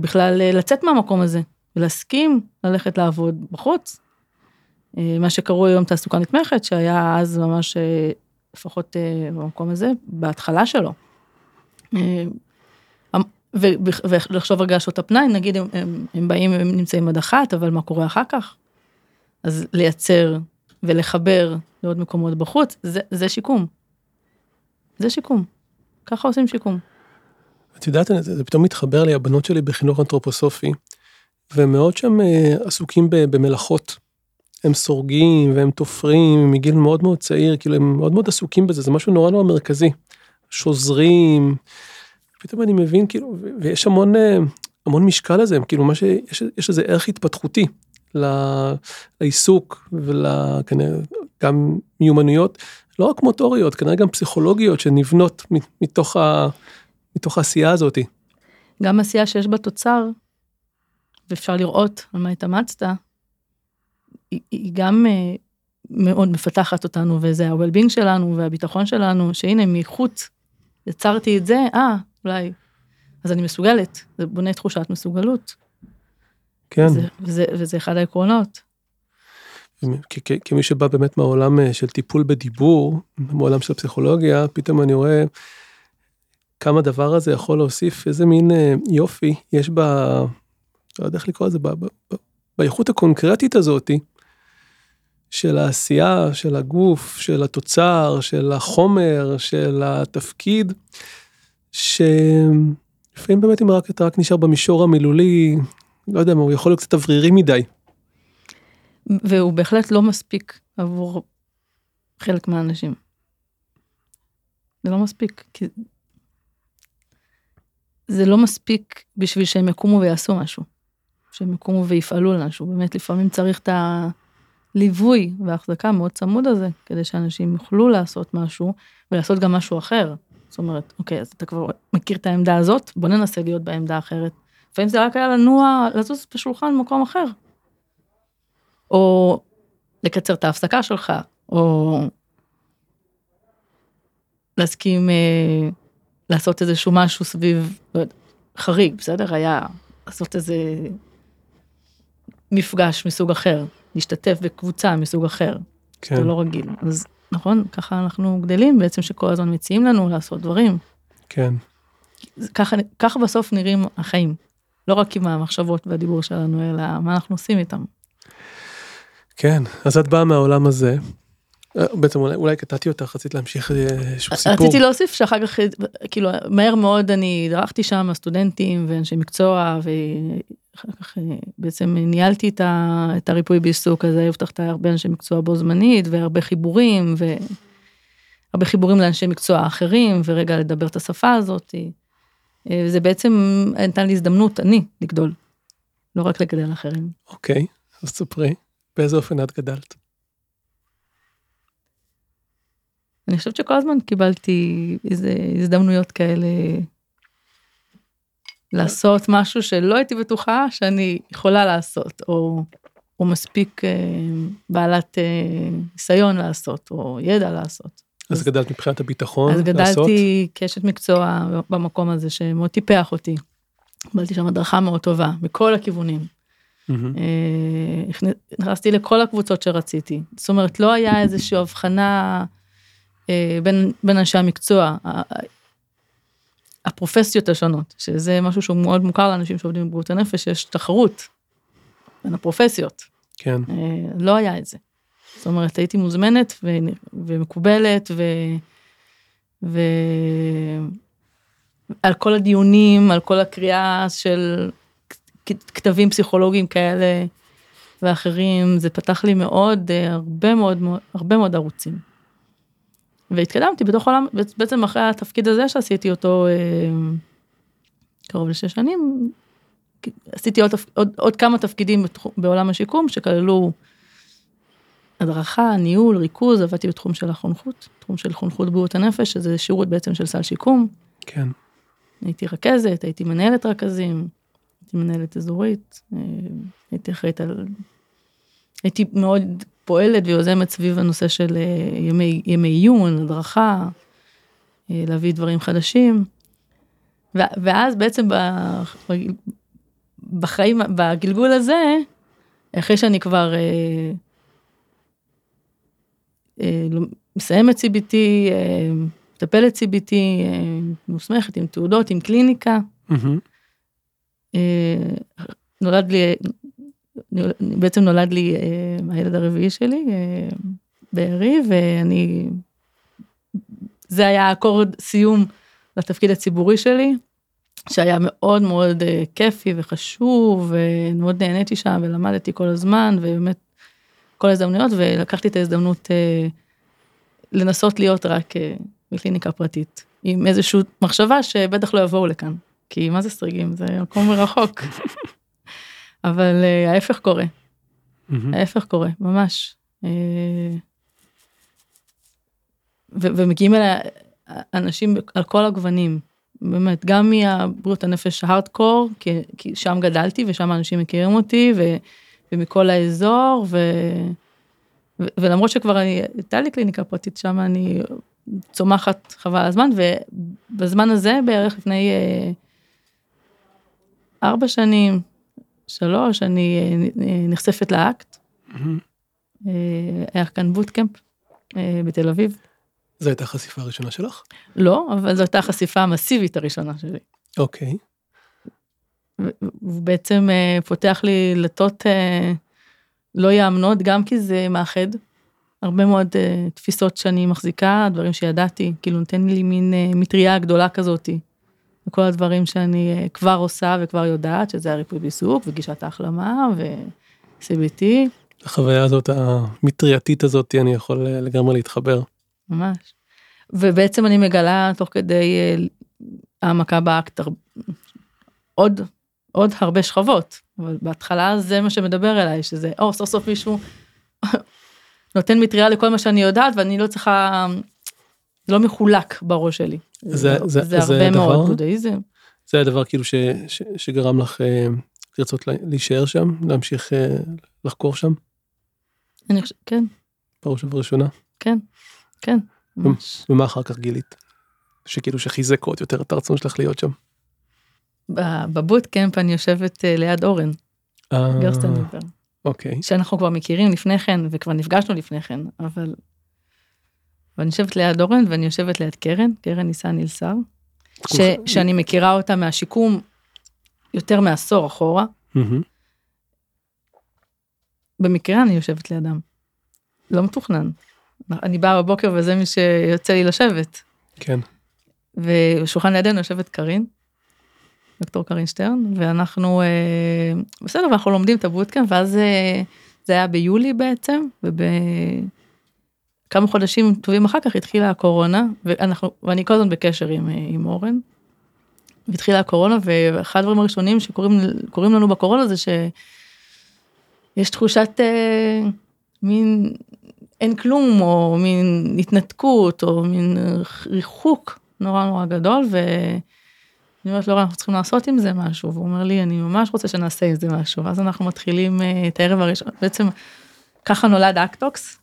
בכלל לצאת מהמקום הזה, ולהסכים ללכת לעבוד בחוץ. מה שקראו היום תעסוקה נתמכת, שהיה אז ממש לפחות במקום הזה, בהתחלה שלו. ולחשוב רגע שעות הפנאי, נגיד הם, הם, הם באים, הם נמצאים עד אחת, אבל מה קורה אחר כך? אז לייצר ולחבר לעוד מקומות בחוץ, זה, זה שיקום. זה שיקום. ככה עושים שיקום. את יודעת, זה, זה פתאום מתחבר לי, הבנות שלי בחינוך אנתרופוסופי, והם מאוד שם אה, עסוקים ב, במלאכות. הם סורגים והם תופרים מגיל מאוד מאוד צעיר, כאילו הם מאוד מאוד עסוקים בזה, זה משהו נורא נורא מרכזי. שוזרים, פתאום אני מבין כאילו, ויש המון, אה, המון משקל לזה, כאילו מה שיש, יש איזה ערך התפתחותי לעיסוק וגם מיומנויות, לא רק מוטוריות, כנראה גם פסיכולוגיות שנבנות מתוך, ה, מתוך העשייה הזאתי. גם עשייה שיש בה תוצר, ואפשר לראות על מה התאמצת, היא, היא גם אה, מאוד מפתחת אותנו, וזה ה-well-being שלנו והביטחון שלנו, שהנה מחוץ יצרתי את זה, אה, אולי, אז אני מסוגלת, זה בונה תחושת מסוגלות. כן, זה, וזה, וזה אחד העקרונות. כ- כ- כמי שבא באמת מהעולם אה, של טיפול בדיבור, מעולם של הפסיכולוגיה, פתאום אני רואה כמה הדבר הזה יכול להוסיף איזה מין אה, יופי יש ב... לא יודע איך לקרוא לזה, ב- ב- ב- באיכות הקונקרטית הזאתי, של העשייה, של הגוף, של התוצר, של החומר, של התפקיד, שלפעמים באמת אם רק אתה רק נשאר במישור המילולי, לא יודע מה, הוא יכול להיות קצת אוורירי מדי. והוא בהחלט לא מספיק עבור חלק מהאנשים. זה לא מספיק, כי זה לא מספיק בשביל שהם יקומו ויעשו משהו. שהם יקומו ויפעלו על משהו. באמת, לפעמים צריך את הליווי וההחזקה מאוד צמוד הזה, כדי שאנשים יוכלו לעשות משהו, ולעשות גם משהו אחר. זאת אומרת, אוקיי, אז אתה כבר מכיר את העמדה הזאת, בוא ננסה להיות בעמדה אחרת. לפעמים זה רק היה לנוע, לזוז בשולחן במקום אחר. או לקצר את ההפסקה שלך, או להסכים אה, לעשות איזשהו משהו סביב, לא יודע, חריג, בסדר? היה לעשות איזה מפגש מסוג אחר, להשתתף בקבוצה מסוג אחר, כן. אתה לא רגיל. אז נכון, ככה אנחנו גדלים בעצם שכל הזמן מציעים לנו לעשות דברים. כן. ככה, ככה בסוף נראים החיים. לא רק עם המחשבות והדיבור שלנו, אלא מה אנחנו עושים איתם. כן, אז את באה מהעולם הזה. אה, בעצם אולי, אולי קטעתי אותך, רצית להמשיך אה, איזשהו סיפור. רציתי להוסיף שאחר כך, כאילו, מהר מאוד אני דרכתי שם סטודנטים ואנשי מקצוע, ואחר כך אה, בעצם ניהלתי את, ה, את הריפוי בעיסוק, אז היו הבטחת הרבה אנשי מקצוע בו זמנית, והרבה חיבורים, והרבה חיבורים לאנשי מקצוע אחרים, ורגע לדבר את השפה הזאת. אה, וזה בעצם נתן לי הזדמנות, אני, לגדול, לא רק לגדל אחרים. אוקיי, אז ספרי, באיזה אופן את גדלת? אני חושבת שכל הזמן קיבלתי איזה הזדמנויות כאלה לעשות משהו שלא הייתי בטוחה שאני יכולה לעשות, או, או מספיק אה, בעלת אה, ניסיון לעשות, או ידע לעשות. אז אז- גדלת מבחינת הביטחון, אז נכון, לעשות? גדלתי כאשת מקצוע במקום הזה שמאוד טיפח אותי. קיבלתי שם הדרכה מאוד טובה, מכל הכיוונים. אה, נכנסתי לכל הקבוצות שרציתי. זאת אומרת, לא היה איזושהי הבחנה אה, בין, בין אנשי המקצוע, ה- ה- הפרופסיות השונות, שזה משהו שהוא מאוד מוכר לאנשים שעובדים בבריאות הנפש, יש תחרות בין הפרופסיות. כן, אה, לא היה את זה. זאת אומרת, הייתי מוזמנת ו- ומקובלת, ו... ו... על כל הדיונים, על כל הקריאה של כתבים פסיכולוגיים כאלה ואחרים, זה פתח לי מאוד, אה, הרבה מאוד- הרבה מאוד ערוצים. והתקדמתי בתוך עולם, בעצם אחרי התפקיד הזה שעשיתי אותו אה, קרוב לשש שנים, עשיתי עוד, עוד, עוד כמה תפקידים בתחום, בעולם השיקום שכללו הדרכה, ניהול, ריכוז, עבדתי בתחום של החונכות, תחום של חונכות בריאות הנפש, שזה שירות בעצם של סל שיקום. כן, הייתי רכזת, הייתי מנהלת רכזים, הייתי מנהלת אזורית, אה, הייתי אחראית על... הייתי מאוד פועלת ויוזמת סביב הנושא של אה, ימי, ימי עיון, הדרכה, אה, להביא דברים חדשים. ואז בעצם בחיים, בגלגול הזה, אחרי שאני כבר אה, אה, מסיימת CBT, אה, מטפלת CBT, אה, מוסמכת עם תעודות, עם קליניקה. אה, נולד לי, בעצם נולד לי אה, הילד הרביעי שלי, אה, בארי, ואני, זה היה אקורד סיום לתפקיד הציבורי שלי, שהיה מאוד מאוד אה, כיפי וחשוב, ומאוד נהניתי שם ולמדתי כל הזמן, ובאמת כל ההזדמנויות, ולקחתי את ההזדמנות אה, לנסות להיות רק אה, בקליניקה פרטית, עם איזושהי מחשבה שבטח לא יבואו לכאן, כי מה זה סריגים? זה מקום מרחוק. אבל אה, ההפך קורה, מהמם. ההפך קורה, ממש. אה, ו- ומגיעים אליה אנשים על כל הגוונים, באמת, גם מבריאות הנפש הארדקור, כי, כי שם גדלתי ושם אנשים מכירים אותי, ו- ומכל האזור, ו- ו- ולמרות שכבר אני- הייתה לי קליניקה פרטית שם, אני צומחת חבל הזמן, ובזמן הזה, בערך לפני אה, ארבע שנים, שלוש, אני אה, נ- נחשפת לאקט. אה, היה כאן בוטקאמפ אה, בתל אביב. זו הייתה החשיפה הראשונה שלך? לא, אבל זו הייתה החשיפה המסיבית הראשונה שלי. אוקיי. הוא בעצם אה, פותח לי דלתות אה, לא יאמנות, גם כי זה מאחד. הרבה מאוד אה, תפיסות שאני מחזיקה, דברים שידעתי, כאילו נותן לי מין אה, מטריה גדולה כזאתי. וכל הדברים שאני אה, כבר עושה וכבר יודעת, שזה הריפוי בעיסוק וגישת ההחלמה ו-CBT, החוויה הזאת, המטרייתית הזאת, אני יכול אה, לגמרי להתחבר. ממש. ובעצם אני מגלה תוך כדי אה, העמקה באקט עוד, עוד הרבה שכבות, אבל בהתחלה זה מה שמדבר אליי, שזה, או, סוף סוף מישהו נותן מטריה לכל מה שאני יודעת, ואני לא צריכה, זה לא מחולק בראש שלי. זה- זה- זה זה הרבה דבר? מאוד בודהיזם. זה הדבר כאילו ש, ש, שגרם לך אה, לרצות לה- להישאר שם, להמשיך אה, לחקור שם, אני חושבת, כן, בראש ובראשונה. כן, כן, ממש. ומה אחר כך גילית? שכאילו שחיזק עוד יותר את הרצון שלך להיות שם. ב bootcamp אני יושבת אה, ליד אורן, אה, גרסטנובר. אוקיי. שאנחנו כבר מכירים לפני כן וכבר נפגשנו לפני כן אבל. ואני יושבת ליד אורן ואני יושבת ליד קרן קרן ניסן נילסר ש, שאני מכירה אותה מהשיקום יותר מעשור אחורה. במקרה אני יושבת לידם. לא מתוכנן. אני באה בבוקר וזה מי שיוצא לי לשבת כן. ובשולחן לידינו יושבת קארין. דוקטור קארין שטרן ואנחנו אה, בסדר ואנחנו לומדים את ה bootcamp ואז אה, זה היה ביולי בעצם ובכמה חודשים טובים אחר כך התחילה הקורונה ואנחנו ואני כל הזמן בקשר עם, אה, עם אורן. והתחילה הקורונה ואחד הדברים הראשונים שקורים קורים לנו בקורונה זה שיש תחושת אה, מין אין כלום או מין התנתקות או מין ריחוק נורא נורא גדול ואני אומרת לו אנחנו צריכים לעשות עם זה משהו והוא אומר לי אני ממש רוצה שנעשה עם זה משהו ואז אנחנו מתחילים אה, את הערב הראשון בעצם ככה נולד אקטוקס.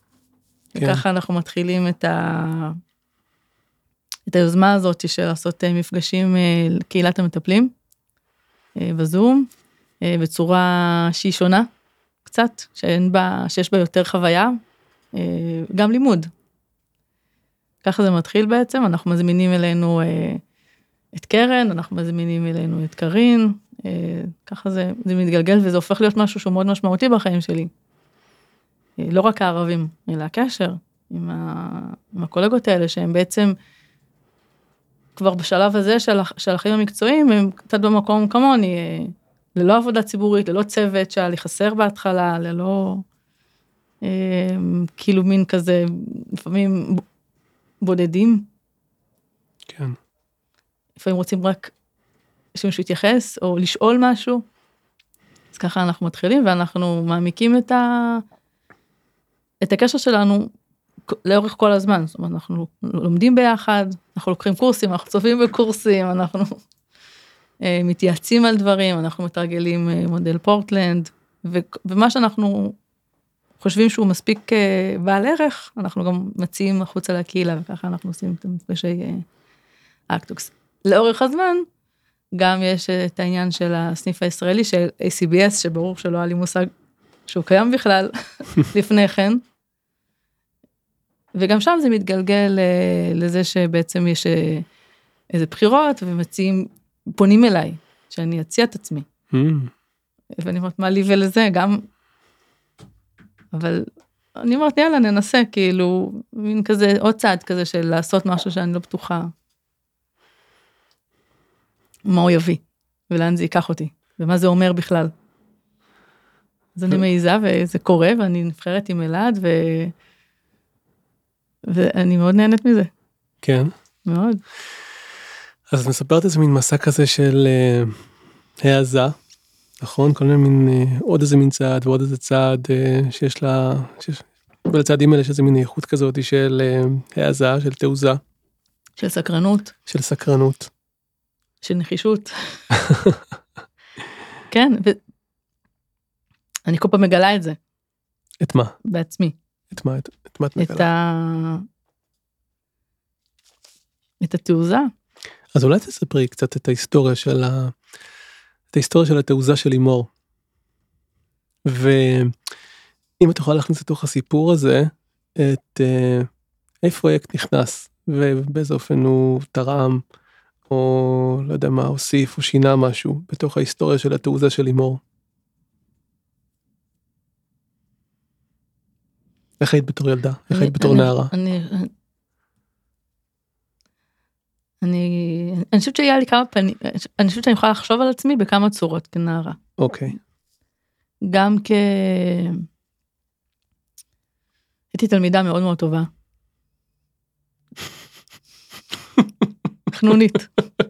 כן. וככה אנחנו מתחילים את ה... את היוזמה הזאת של לעשות אה, מפגשים אה, לקהילת המטפלים אה, בזום בצורה שהיא שונה קצת שאין בה שיש בה יותר חוויה גם לימוד. ככה זה מתחיל בעצם אנחנו מזמינים אלינו את קרן אנחנו מזמינים אלינו את קארין אה, ככה זה זה מתגלגל וזה הופך להיות משהו שהוא מאוד משמעותי בחיים שלי. לא רק הערבים אלא הקשר עם, ה, עם הקולגות האלה שהם בעצם כבר בשלב הזה של, של החיים המקצועיים הם קצת במקום כמוני אה, ללא עבודה ציבורית ללא צוות שהיה לי חסר בהתחלה ללא אה, כאילו מין כזה לפעמים בודדים כן. לפעמים רוצים רק שמישהו יתייחס או לשאול משהו. אז ככה אנחנו מתחילים ואנחנו מעמיקים את, ה... את הקשר שלנו לאורך כל הזמן. זאת אומרת, אנחנו לומדים ביחד, אנחנו לוקחים קורסים, אנחנו צופים בקורסים, אנחנו אה, מתייעצים על דברים, אנחנו מתרגלים אה, מודל פורטלנד, ו... ומה שאנחנו חושבים שהוא מספיק אה, בעל ערך, אנחנו גם מציעים החוצה לקהילה, וככה אנחנו עושים את המפגשי אקטוקס. לאורך הזמן, גם יש את העניין של הסניף הישראלי של ACBS, שברור שלא היה לי מושג שהוא קיים בכלל לפני כן. וגם שם זה מתגלגל אה, לזה שבעצם יש אה, איזה בחירות ומציעים, פונים אליי, שאני אציע את עצמי. Mm, ואני אומרת, מה לי ולזה? גם... אבל אני אומרת, יאללה, ננסה, כאילו, מין כזה, עוד צעד כזה של לעשות משהו שאני לא בטוחה מה הוא יביא, ולאן זה ייקח אותי, ומה זה אומר בכלל. אז אני מעיזה, וזה קורה, ואני נבחרת עם אלעד, ו... ואני מאוד נהנית מזה, כן. מאוד. אז את מספרת איזה מין מסע כזה של אה, העזה, נכון? כל מיני מין, אה, עוד איזה מין צעד ועוד איזה צעד אה, שיש לה, שיש, ולצעדים האלה יש איזה מין איכות כזאת של אה, העזה, של תעוזה, של סקרנות, של סקרנות. של נחישות. כן, ואני כל פעם מגלה את זה את מה? בעצמי. את מה? את, את מה את את מגלה? ה... את התעוזה. אז אולי תספרי קצת את ההיסטוריה של ה... את ההיסטוריה של התעוזה של לימור. ואם את יכולה להכניס לתוך הסיפור הזה את אה, איפה הפרויקט נכנס ובאיזה אופן הוא תרם או לא יודע מה הוסיף או שינה משהו בתוך ההיסטוריה של התעוזה של לימור. איך היית בתור ילדה? איך היית בתור נערה? אני... אני, חושבת שהיה לי כמה פנים, אני חושבת שאני יכולה לחשוב על עצמי בכמה צורות כנערה. אוקיי. גם כ... הייתי תלמידה מאוד מאוד טובה. חנונית.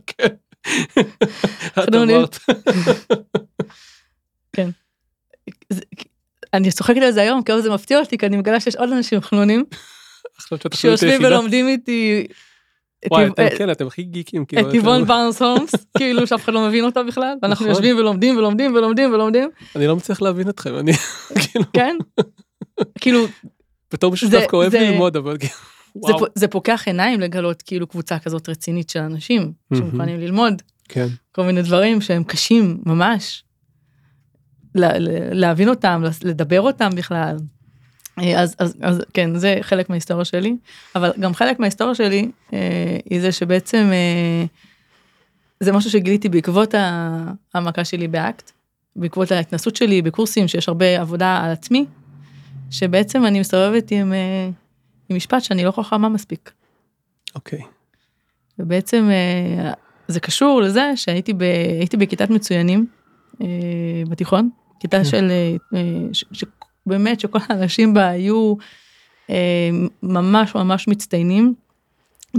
כן. את חנונית. אמרת. זה- אני צוחקת על זה היום, כי היום זה מפתיע אותי, כי אני מגלה שיש עוד אנשים חנונים, שיושבים. ולומדים איתי וואי, אתם כן, אתם הכי גיקים. כאילו, את טבעון בארנס הולמס, כאילו שאף אחד לא מבין אותה בכלל, ואנחנו נכון. יושבים ולומדים ולומדים ולומדים ולומדים, אני לא מצליח להבין אתכם, אני כאילו, כן? כאילו, בתור מישהו שדווקא אוהב ללמוד, אבל כאילו, זה פוקח עיניים לגלות כאילו קבוצה כזאת רצינית של אנשים. שמוכנים ללמוד כן, כל מיני דברים שהם קשים ממש. להבין אותם, לדבר אותם בכלל. אה, אז, אז, אז כן, זה חלק מההיסטוריה שלי, אבל גם חלק מההיסטוריה שלי אה, היא זה שבעצם אה, זה משהו שגיליתי בעקבות ה- המכה שלי באקט, בעקבות ההתנסות שלי בקורסים שיש הרבה עבודה על עצמי, שבעצם אני מסתובבת עם, אה, עם משפט שאני לא חכמה מספיק. אוקיי. ובעצם אה, זה קשור לזה שהייתי ב, בכיתת מצוינים אה, בתיכון, כיתה כן. של, אה, באמת שכל האנשים בה היו אה, ממש ממש מצטיינים.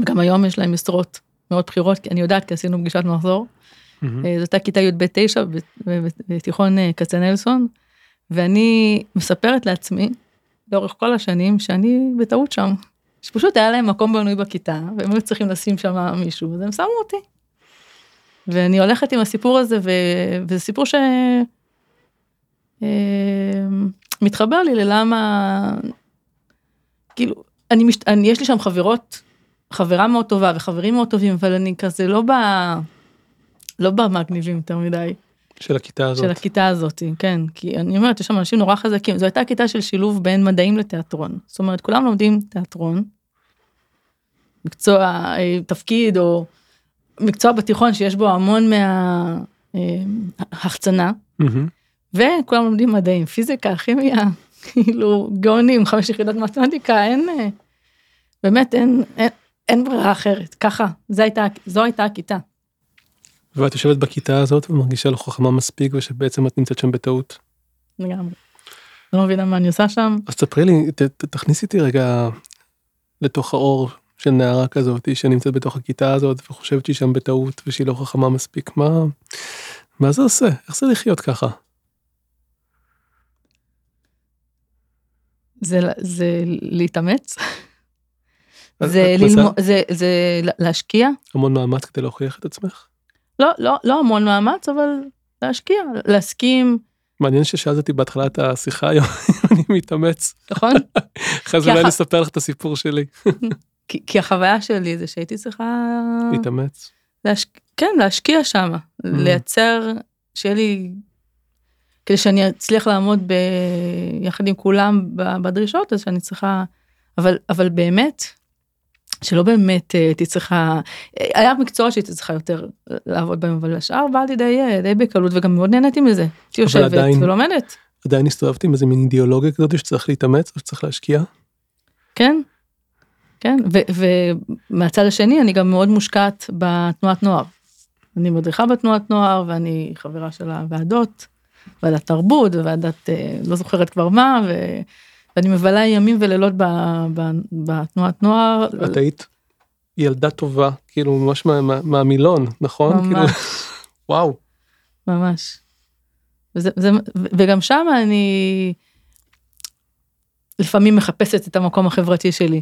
וגם היום יש להם משרות מאוד בכירות, כי אני יודעת כי עשינו פגישת מחזור. מהמם. אה, זאת הייתה כיתה י"ב 9 ב- ב- בתיכון כצנלסון, ואני מספרת לעצמי לאורך כל השנים שאני בטעות שם. שפשוט היה להם מקום בנוי בכיתה, והם היו צריכים לשים שם מישהו, אז הם שמו אותי. ואני הולכת עם הסיפור הזה, ו... וזה סיפור ש... אה, מתחבר לי ללמה, כאילו, אני, מש... אני, יש לי שם חברות, חברה מאוד טובה וחברים מאוד טובים, אבל אני כזה לא ב... לא במגניבים יותר מדי. של הכיתה של הזאת. הכיתה הזאת, כן, כי אני אומרת, יש שם אנשים נורא חזקים, זו הייתה כיתה של שילוב בין מדעים לתיאטרון, זאת אומרת, כולם לומדים תיאטרון, מקצוע, אה, תפקיד או מקצוע בתיכון שיש בו המון מההחצנה, מהמם. וכולם לומדים מדעים, פיזיקה, כימיה, כאילו גאונים, חמש יחידות מתמטיקה, אין, אה, באמת אין, אין, אין ברירה אחרת, ככה, זו הייתה, זו הייתה הכיתה. ואת יושבת בכיתה הזאת ומרגישה לא חכמה מספיק ושבעצם את נמצאת שם בטעות. לגמרי. לא מבינה מה אני עושה שם. אז תספרי לי, ת- ת- תכניסי אותי רגע לתוך האור של נערה כזאת שנמצאת בתוך הכיתה הזאת וחושבת שהיא שם בטעות ושהיא לא חכמה מספיק. מה, מה זה עושה? איך זה לחיות ככה? זה, זה להתאמץ, זה ללמוד, זה, זה להשקיע, המון מאמץ כדי להוכיח את עצמך? לא, לא, לא המון מאמץ, אבל להשקיע, להסכים, מעניין ששאלת אותי בהתחלת השיחה היום אני מתאמץ. נכון? אחרי זה אולי אני אספר לך את הסיפור שלי. כי, החוויה שלי זה שהייתי צריכה, להתאמץ. כן, להשקיע שם, לייצר, שיהיה לי, כדי שאני אצליח לעמוד ב... יחד עם כולם בדרישות, אז שאני צריכה אבל, אבל באמת, שלא באמת אה, הייתי צריכה, אה, היה מקצוע שהייתי צריכה יותר לעבוד בהם, אבל השאר בא לי די, אה, די בקלות וגם מאוד נהניתי מזה. הייתי יושבת עדיין- ולומדת, עדיין הסתובבת עם איזה מין אידיאולוגיה כזאת שצריך להתאמץ או שצריך להשקיע? כן, כן, ומהצד השני אני גם מאוד מושקעת בתנועת נוער. אני מדריכה בתנועת נוער ואני חברה של הוועדות, ועדת תרבות וועדת אה, לא זוכרת כבר מה, ו- ואני מבלה ימים ולילות ב- ב- בתנועת נוער. את היית ילדה טובה, כאילו ממש מה- מה- מהמילון, נכון? כאילו, ממש. וואו. ממש. וזה, זה, וגם שם אני לפעמים מחפשת את המקום החברתי שלי.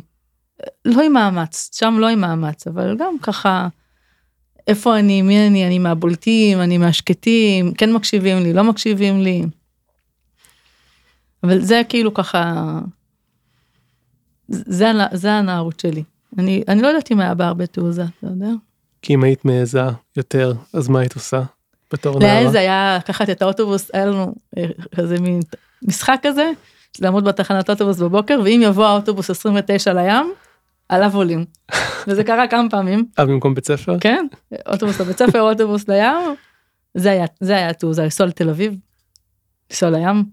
לא עם מאמץ, שם לא עם מאמץ, אבל גם ככה, איפה אני, מי אני, אני מהבולטים, אני מהשקטים, כן מקשיבים לי, לא מקשיבים לי. אבל זה כאילו ככה, זה, זה הנערות שלי. אני, אני לא יודעת אם היה בה הרבה תעוזה, אתה יודע? כי אם היית מעיזה יותר, אז מה היית עושה? בתור נערה? להעז היה לקחת את האוטובוס, היה לנו אה, כזה מין משחק כזה, לעמוד בתחנת אוטובוס בבוקר, ואם יבוא האוטובוס 29 לים, עליו עולים. וזה קרה כמה פעמים, אה, במקום בית ספר? כן? אוטובוס לבית ספר, אוטובוס לים, זה היה, זה היה התעוזה, לנסוע לתל אביב, לנסוע לים,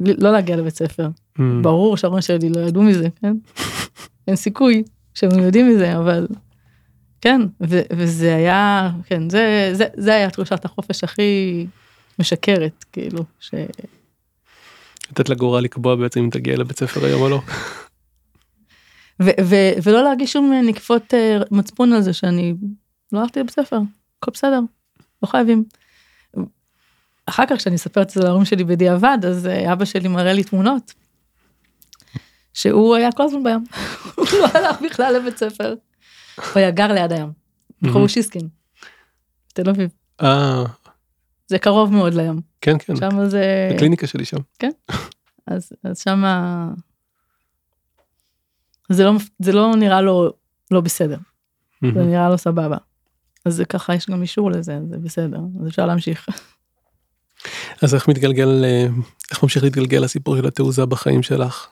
לא להגיע לבית ספר. Mm. ברור שההורים שלי לא ידעו מזה, כן? אין סיכוי שהם יודעים מזה, אבל כן, ו- וזה היה, כן, זה, זה, זה היה תחושת החופש הכי משקרת, כאילו, ש... לתת לגורל לקבוע בעצם אם תגיע לבית ספר היום או לא. ולא להרגיש שום נקיפות אה, מצפון על זה שאני לא הלכתי לבית ספר, הכל בסדר, לא חייבים. אחר כך כשאני מספרת את זה להורים שלי בדיעבד, אז אה, אבא שלי מראה לי תמונות. שהוא היה כל הזמן בים, הוא לא הלך בכלל לבית ספר. הוא היה גר ליד הים, בחור שיסקין, תל אביב. אה, זה קרוב מאוד לים, כן, כן, שם זה... הקליניקה שלי שם. אז, אז שמה... זה לא, זה לא נראה לו לא בסדר, זה. נראה לו סבבה. אז זה ככה, יש גם אישור לזה, זה בסדר, אז אפשר להמשיך. אז איך מתגלגל, אה, איך ממשיך להתגלגל הסיפור של התעוזה בחיים שלך?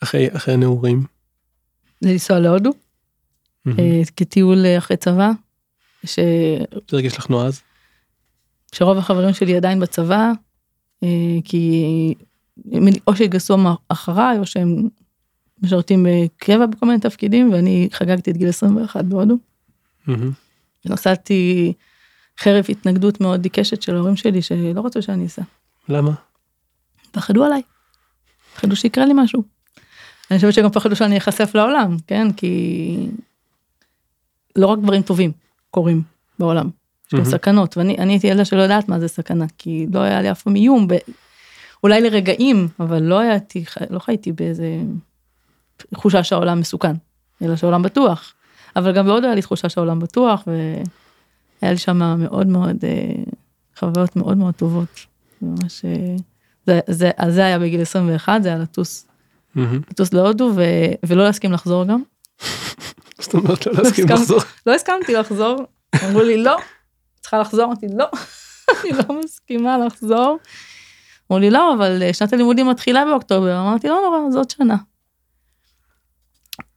אחרי אחרי הנעורים. זה לנסוע להודו. אה, כטיול אה, אחרי צבא, ש... זה הרגיש לך נועז? שרוב החברים שלי עדיין בצבא, כי או שהתגייסו אחריי, או שהם משרתים בקבע בכל מיני תפקידים, ואני חגגתי את גיל 21 בהודו. מהמם. נסעתי חרף התנגדות מאוד עיקשת של ההורים שלי, שלא רצו שאני אסע. למה? פחדו עליי. פחדו שיקרה לי משהו. אני חושבת שגם פחדו שאני אחשף לעולם, כן? כי לא רק דברים טובים קורים בעולם, יש גם מהמם. סכנות, ואני אני הייתי ילדה שלא יודעת מה זה סכנה, כי לא היה לי אף פעם איום. אולי לרגעים, אבל לא הייתי, לא חייתי באיזה תחושה שהעולם מסוכן, אלא שהעולם בטוח. אבל גם בהודו היה לי תחושה שהעולם בטוח, והיה לי שם מאוד מאוד, אה, חוויות מאוד מאוד טובות. ממש, אה, זה, זה, אז זה היה בגיל 21, זה היה לטוס, מהמם. לטוס להודו ו, ולא להסכים לחזור גם. זאת אומרת לא להסכים. לחזור. לא הסכמתי לחזור, אמרו לי לא, צריכה לחזור, אמרתי לא, אני לא מסכימה לחזור. אמרו לי לא, אבל אה, שנת הלימודים מתחילה באוקטובר, אמרתי לא נורא, זאת שנה.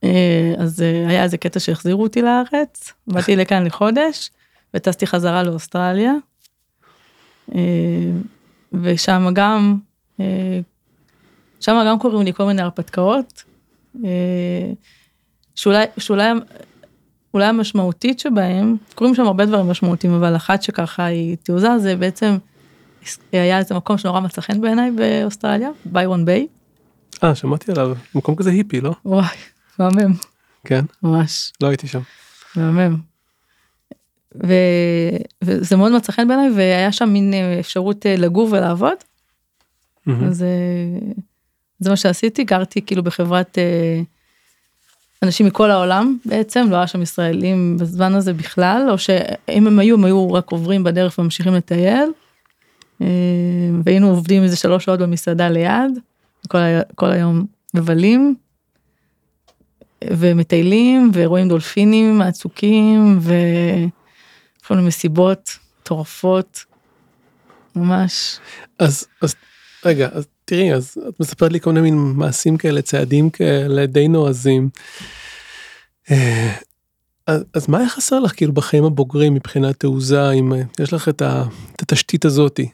אה, אז אה, היה איזה קטע שהחזירו אותי לארץ, באתי לכאן לחודש, וטסתי חזרה לאוסטרליה. ושם גם, שם גם קורים לי כל מיני הרפתקאות, שאולי, שאולי אולי המשמעותית שבהם, קורים שם הרבה דברים משמעותיים, אבל אחת שככה היא תעוזה, זה בעצם, היה איזה מקום שנורא מצא חן בעיניי באוסטרליה, ביירון ביי. אה, שמעתי עליו. מקום כזה היפי, לא? וואי, מהמם, כן, ממש, לא הייתי שם. מהמם. ו... וזה מאוד מצא חן בעיניי, והיה שם מין אה, אפשרות אה, לגור ולעבוד, מהמם. אז אה, זה מה שעשיתי, גרתי כאילו בחברת אנשים מכל העולם בעצם, לא היה שם ישראלים בזמן הזה בכלל, או שאם הם היו, הם היו רק עוברים בדרך וממשיכים לטייל. אה, והיינו עובדים איזה שלוש שעות במסעדה ליד, כל, כל היום מבלים. ומטיילים ורואים דולפינים מהצוקים וכל מיני מסיבות מטורפות ממש אז, אז רגע, אז תראי, אז את מספרת לי כל מיני מין מעשים כאלה, צעדים כאלה די נועזים. אה, אז, אז מה היה חסר לך כאילו בחיים הבוגרים מבחינת תעוזה, אם אה, יש לך את, ה, את התשתית הזאתי?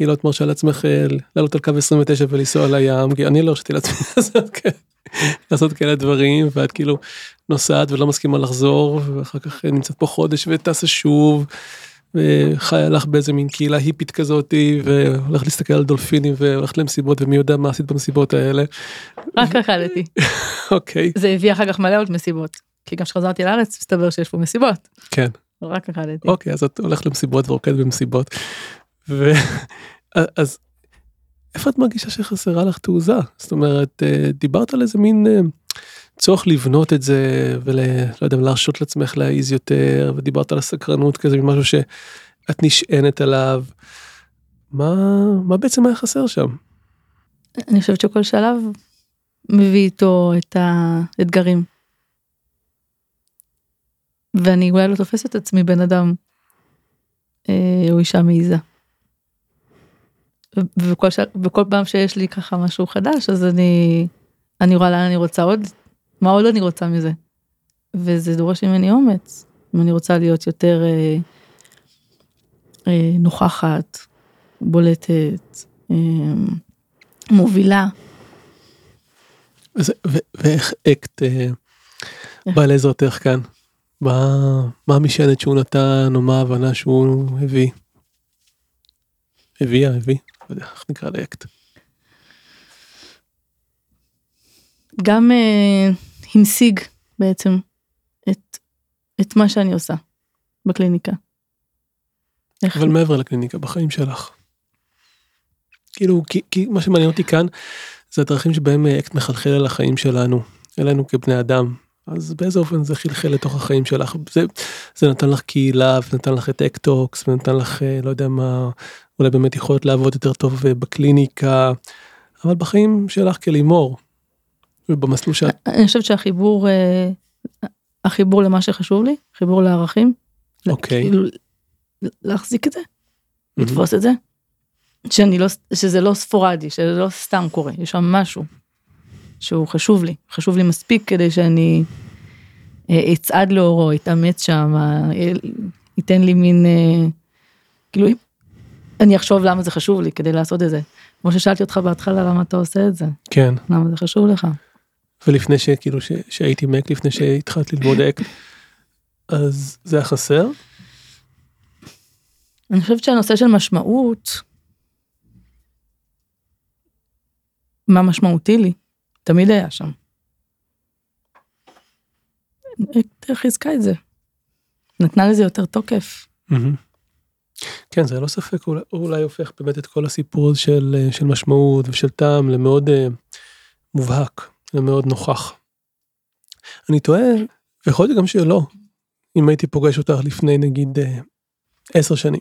כאילו את מרשה לעצמך אה, לעלות על קו 29 ולנסוע לים, כי אני לא הרשיתי לעצמי לעשות, לעשות כאלה דברים, ואת כאילו נוסעת ולא מסכימה לחזור, ואחר כך נמצאת פה חודש וטסה שוב. וחיה לך באיזה מין קהילה היפית כזאתי והולך להסתכל על דולפינים והולכת למסיבות ומי יודע מה עשית במסיבות האלה. רק רקדתי. אוקיי. זה הביא אחר כך מלא עוד מסיבות. כי גם כשחזרתי לארץ מסתבר שיש פה מסיבות. כן. רק רקדתי. אוקיי אז את הולכת למסיבות ורוקדת במסיבות. ו... אז איפה את מרגישה שחסרה לך תעוזה? זאת אומרת אה, דיברת על איזה מין אה, צורך לבנות את זה ולא יודע להרשות לעצמך להעיז יותר ודיברת על הסקרנות כזה משהו שאת נשענת עליו. מה מה בעצם היה חסר שם? אני חושבת שכל שלב מביא איתו את האתגרים. ואני אולי לא תופסת את עצמי בן אדם אה, או אישה מעיזה. וכל, ש... וכל פעם שיש לי ככה משהו חדש אז אני אני רואה לאן אני רוצה עוד מה עוד אני רוצה מזה. וזה דורש ממני אומץ אם אני רוצה להיות יותר אה, אה, נוכחת בולטת אה, מובילה. ואיך אקט אה, בא לעזרתך כאן? מה, מה המשענת שהוא נתן או מה ההבנה שהוא הביא? הביאה, הביא, לא יודע איך נקרא לאקט. גם uh, המשיג בעצם את, את מה שאני עושה בקליניקה. אבל מעבר לקליניקה, בחיים שלך. כאילו, כי, כי מה שמעניין אותי כאן, זה הדרכים שבהם אה, אקט מחלחל על החיים שלנו, אלינו כבני אדם. אז באיזה אופן זה חלחל לתוך החיים שלך? זה, זה נתן לך קהילה, ונתן לך את אקטוקס, ונתן לך, אה, לא יודע מה, אולי באמת יכולת לעבוד יותר טוב אה, בקליניקה, אבל בחיים שלך כלימור, ובמסלול שאת... אני חושבת שהחיבור, אה, החיבור למה שחשוב לי, חיבור לערכים, אוקיי. כאילו, להחזיק את זה, לתפוס את זה, שאני לא, שזה לא ספורדי, שזה לא סתם קורה, יש שם משהו שהוא חשוב לי, חשוב לי מספיק כדי שאני אה, אצעד לאורו, אתאמץ שם, ייתן לי מין, כאילו אני אחשוב למה זה חשוב לי כדי לעשות את זה. כמו ששאלתי אותך בהתחלה למה אתה עושה את זה. כן. למה זה חשוב לך. ולפני שכאילו שהייתי מק לפני שהתחלת ללמוד אק אז זה היה חסר? אני חושבת שהנושא של משמעות מה משמעותי לי תמיד היה שם. חיזקה את זה. נתנה לזה יותר תוקף. כן זה לא ספק אולי, אולי הופך באמת את כל הסיפור של של משמעות ושל טעם למאוד uh, מובהק למאוד נוכח. אני טועה ויכול להיות גם שלא אם הייתי פוגש אותך לפני נגיד uh, עשר שנים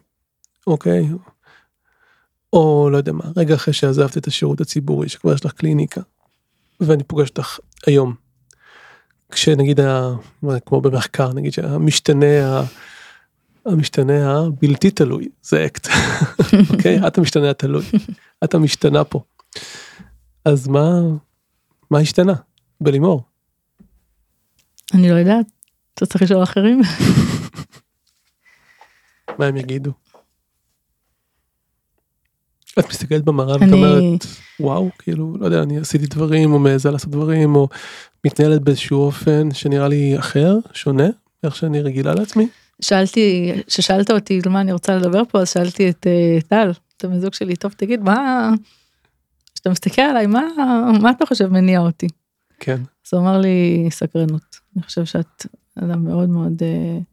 אוקיי או לא יודע מה רגע אחרי שעזבת את השירות הציבורי שכבר יש לך קליניקה ואני פוגש אותך היום. כשנגיד ה, כמו במחקר נגיד שהמשתנה המשתנה הבלתי תלוי זה אקט, אוקיי? את המשתנה התלוי, את המשתנה פה. אז מה, מה השתנה בלימור? אני לא יודעת, אתה צריך לשאול אחרים. מה הם יגידו? את מסתכלת במראה ואת אומרת וואו כאילו לא יודע אני עשיתי דברים או מעזה לעשות דברים או מתנהלת באיזשהו אופן שנראה לי אחר שונה איך שאני רגילה לעצמי. שאלתי, ששאלת אותי על מה אני רוצה לדבר פה, אז שאלתי את uh, טל, את המזוג שלי, טוב תגיד, מה, כשאתה מסתכל עליי, מה, מה אתה חושב מניע אותי? כן. אז הוא אמר לי, סקרנות. אני חושב שאת אדם מאוד מאוד, uh,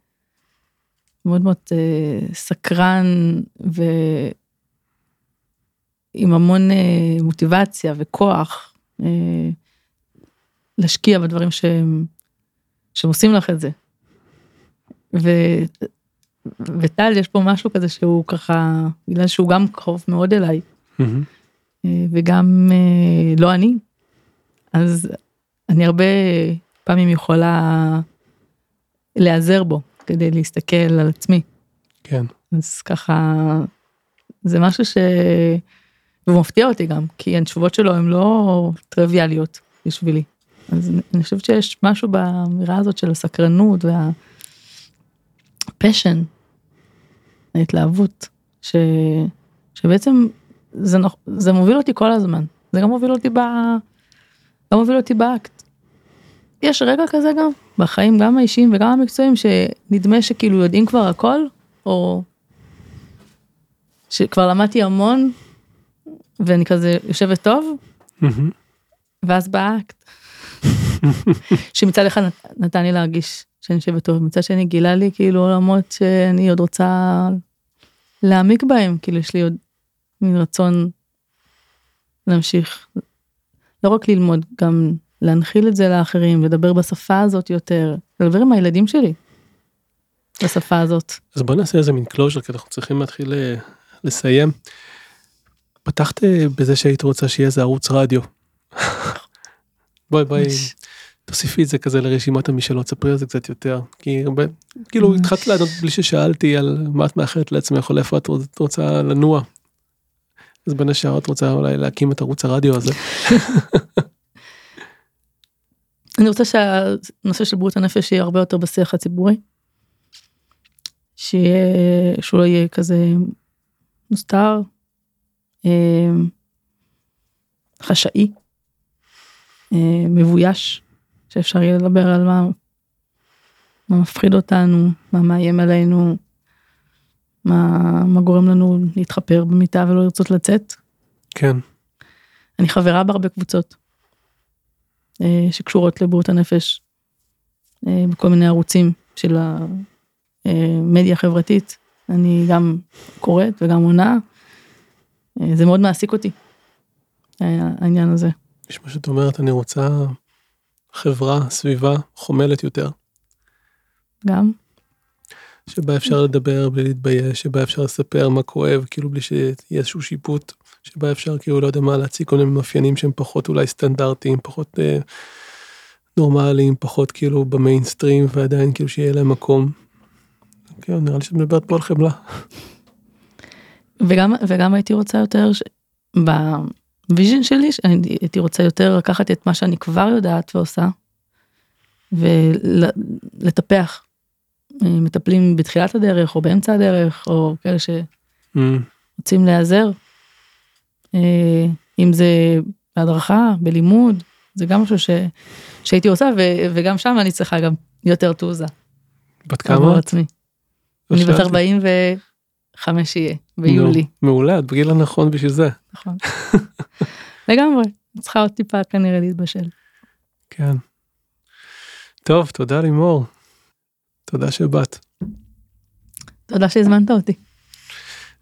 מאוד מאוד uh, סקרן, ועם המון uh, מוטיבציה וכוח, uh, להשקיע בדברים שהם, שהם עושים לך את זה. ו... וטל יש פה משהו כזה שהוא ככה בגלל שהוא גם קרוב מאוד אליי mm-hmm. וגם אה, לא אני אז אני הרבה פעמים יכולה להיעזר בו כדי להסתכל על עצמי. כן. אז ככה זה משהו והוא מפתיע אותי גם, כי התשובות שלו הן לא טריוויאליות בשבילי. אז אני חושבת שיש משהו באמירה הזאת של הסקרנות והפשן, ההתלהבות, ש... שבעצם זה, נוח... זה מוביל אותי כל הזמן. זה גם מוביל אותי ב... גם מוביל אותי באקט. יש רגע כזה גם, בחיים גם האישיים וגם המקצועיים, שנדמה שכאילו יודעים כבר הכל, או שכבר למדתי המון, ואני כזה יושבת טוב, ואז באקט. שמצד אחד נתן לי להרגיש שאני יושבת טוב, מצד שני גילה לי כאילו עולמות שאני עוד רוצה להעמיק בהם, כאילו יש לי עוד מין רצון להמשיך, לא רק ללמוד, גם להנחיל את זה לאחרים, לדבר בשפה הזאת יותר, לדבר עם הילדים שלי בשפה הזאת. אז בוא נעשה איזה מין closure, כי אנחנו צריכים להתחיל אה, לסיים. פתחת אה, בזה שהיית רוצה שיהיה איזה ערוץ רדיו. בואי בואי תוסיפי את זה כזה לרשימת המשאלות, ספרי על זה קצת יותר. כי הרבה, כאילו התחלת לענות בלי ששאלתי על מה את מאחרת לעצמך או איפה את רוצה לנוע. אז בין השאר את רוצה אולי להקים את ערוץ הרדיו הזה. אני רוצה שהנושא של בריאות הנפש יהיה הרבה יותר בשיח הציבורי. שיהיה, שהוא לא יהיה כזה מוסתר, חשאי, אה, מבויש, שאפשר יהיה לדבר על מה, מה מפחיד אותנו, מה מאיים עלינו, מה, מה גורם לנו להתחפר במיטה ולא לרצות לצאת. כן. אני חברה בהרבה קבוצות אה, שקשורות לבריאות הנפש, אה, בכל מיני ערוצים של המדיה החברתית. אני גם קוראת וגם עונה. אה, זה מאוד מעסיק אותי, העניין הזה. יש מה שאת אומרת, אני רוצה חברה, סביבה חומלת יותר. גם. שבה אפשר לדבר בלי להתבייש, שבה אפשר לספר מה כואב, כאילו בלי שיהיה איזשהו שיפוט, שבה אפשר כאילו לא יודע מה להציג כל מיני מאפיינים שהם פחות אולי סטנדרטיים, פחות אה, נורמליים, פחות כאילו במיינסטרים, ועדיין כאילו שיהיה להם מקום. כן, נראה לי שאת מדברת פה על חמלה. וגם, וגם הייתי רוצה יותר, ש... ב vision שלי, הייתי רוצה יותר לקחת את מה שאני כבר יודעת ועושה, ולטפח אה, מטפלים בתחילת הדרך או באמצע הדרך או כאלה שרוצים mm. להיעזר. אה, אם זה בהדרכה, בלימוד, זה גם משהו ש... שהייתי עושה ו... וגם שם אני צריכה גם יותר תעוזה. בת כמה? עצמי. אני בת 45 יהיה ביולי. מעולה, את בגיל הנכון בשביל זה. נכון. לגמרי, צריכה עוד טיפה כנראה להתבשל. כן. טוב, תודה לימור. תודה שבאת. תודה שהזמנת אותי.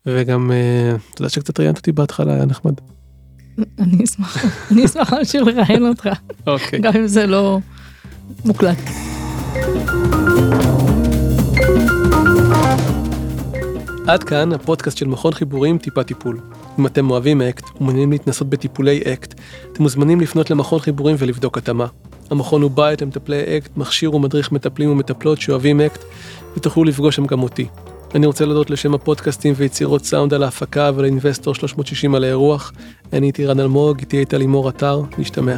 וגם uh, תודה שקצת ראיינת אותי בהתחלה, היה נחמד. אני אשמח, אני אשמח להמשיך לראיין אותך. אוקיי. גם אם זה לא מוקלט. עד כאן הפודקאסט של מכון חיבורים טיפה טיפול. אם אתם אוהבים אקט ומעוניינים להתנסות בטיפולי אקט, אתם מוזמנים לפנות למכון חיבורים ולבדוק התאמה. המכון הוא בית למטפלי אקט, מכשיר ומדריך מטפלים ומטפלות שאוהבים אקט, ותוכלו לפגוש שם גם אותי. אני רוצה להודות לשם הפודקאסטים ויצירות סאונד על ההפקה ולאינבסטור 360 על האירוח. אני איתי רן אלמוג, איתי הייתה לימור אתר, נשתמע.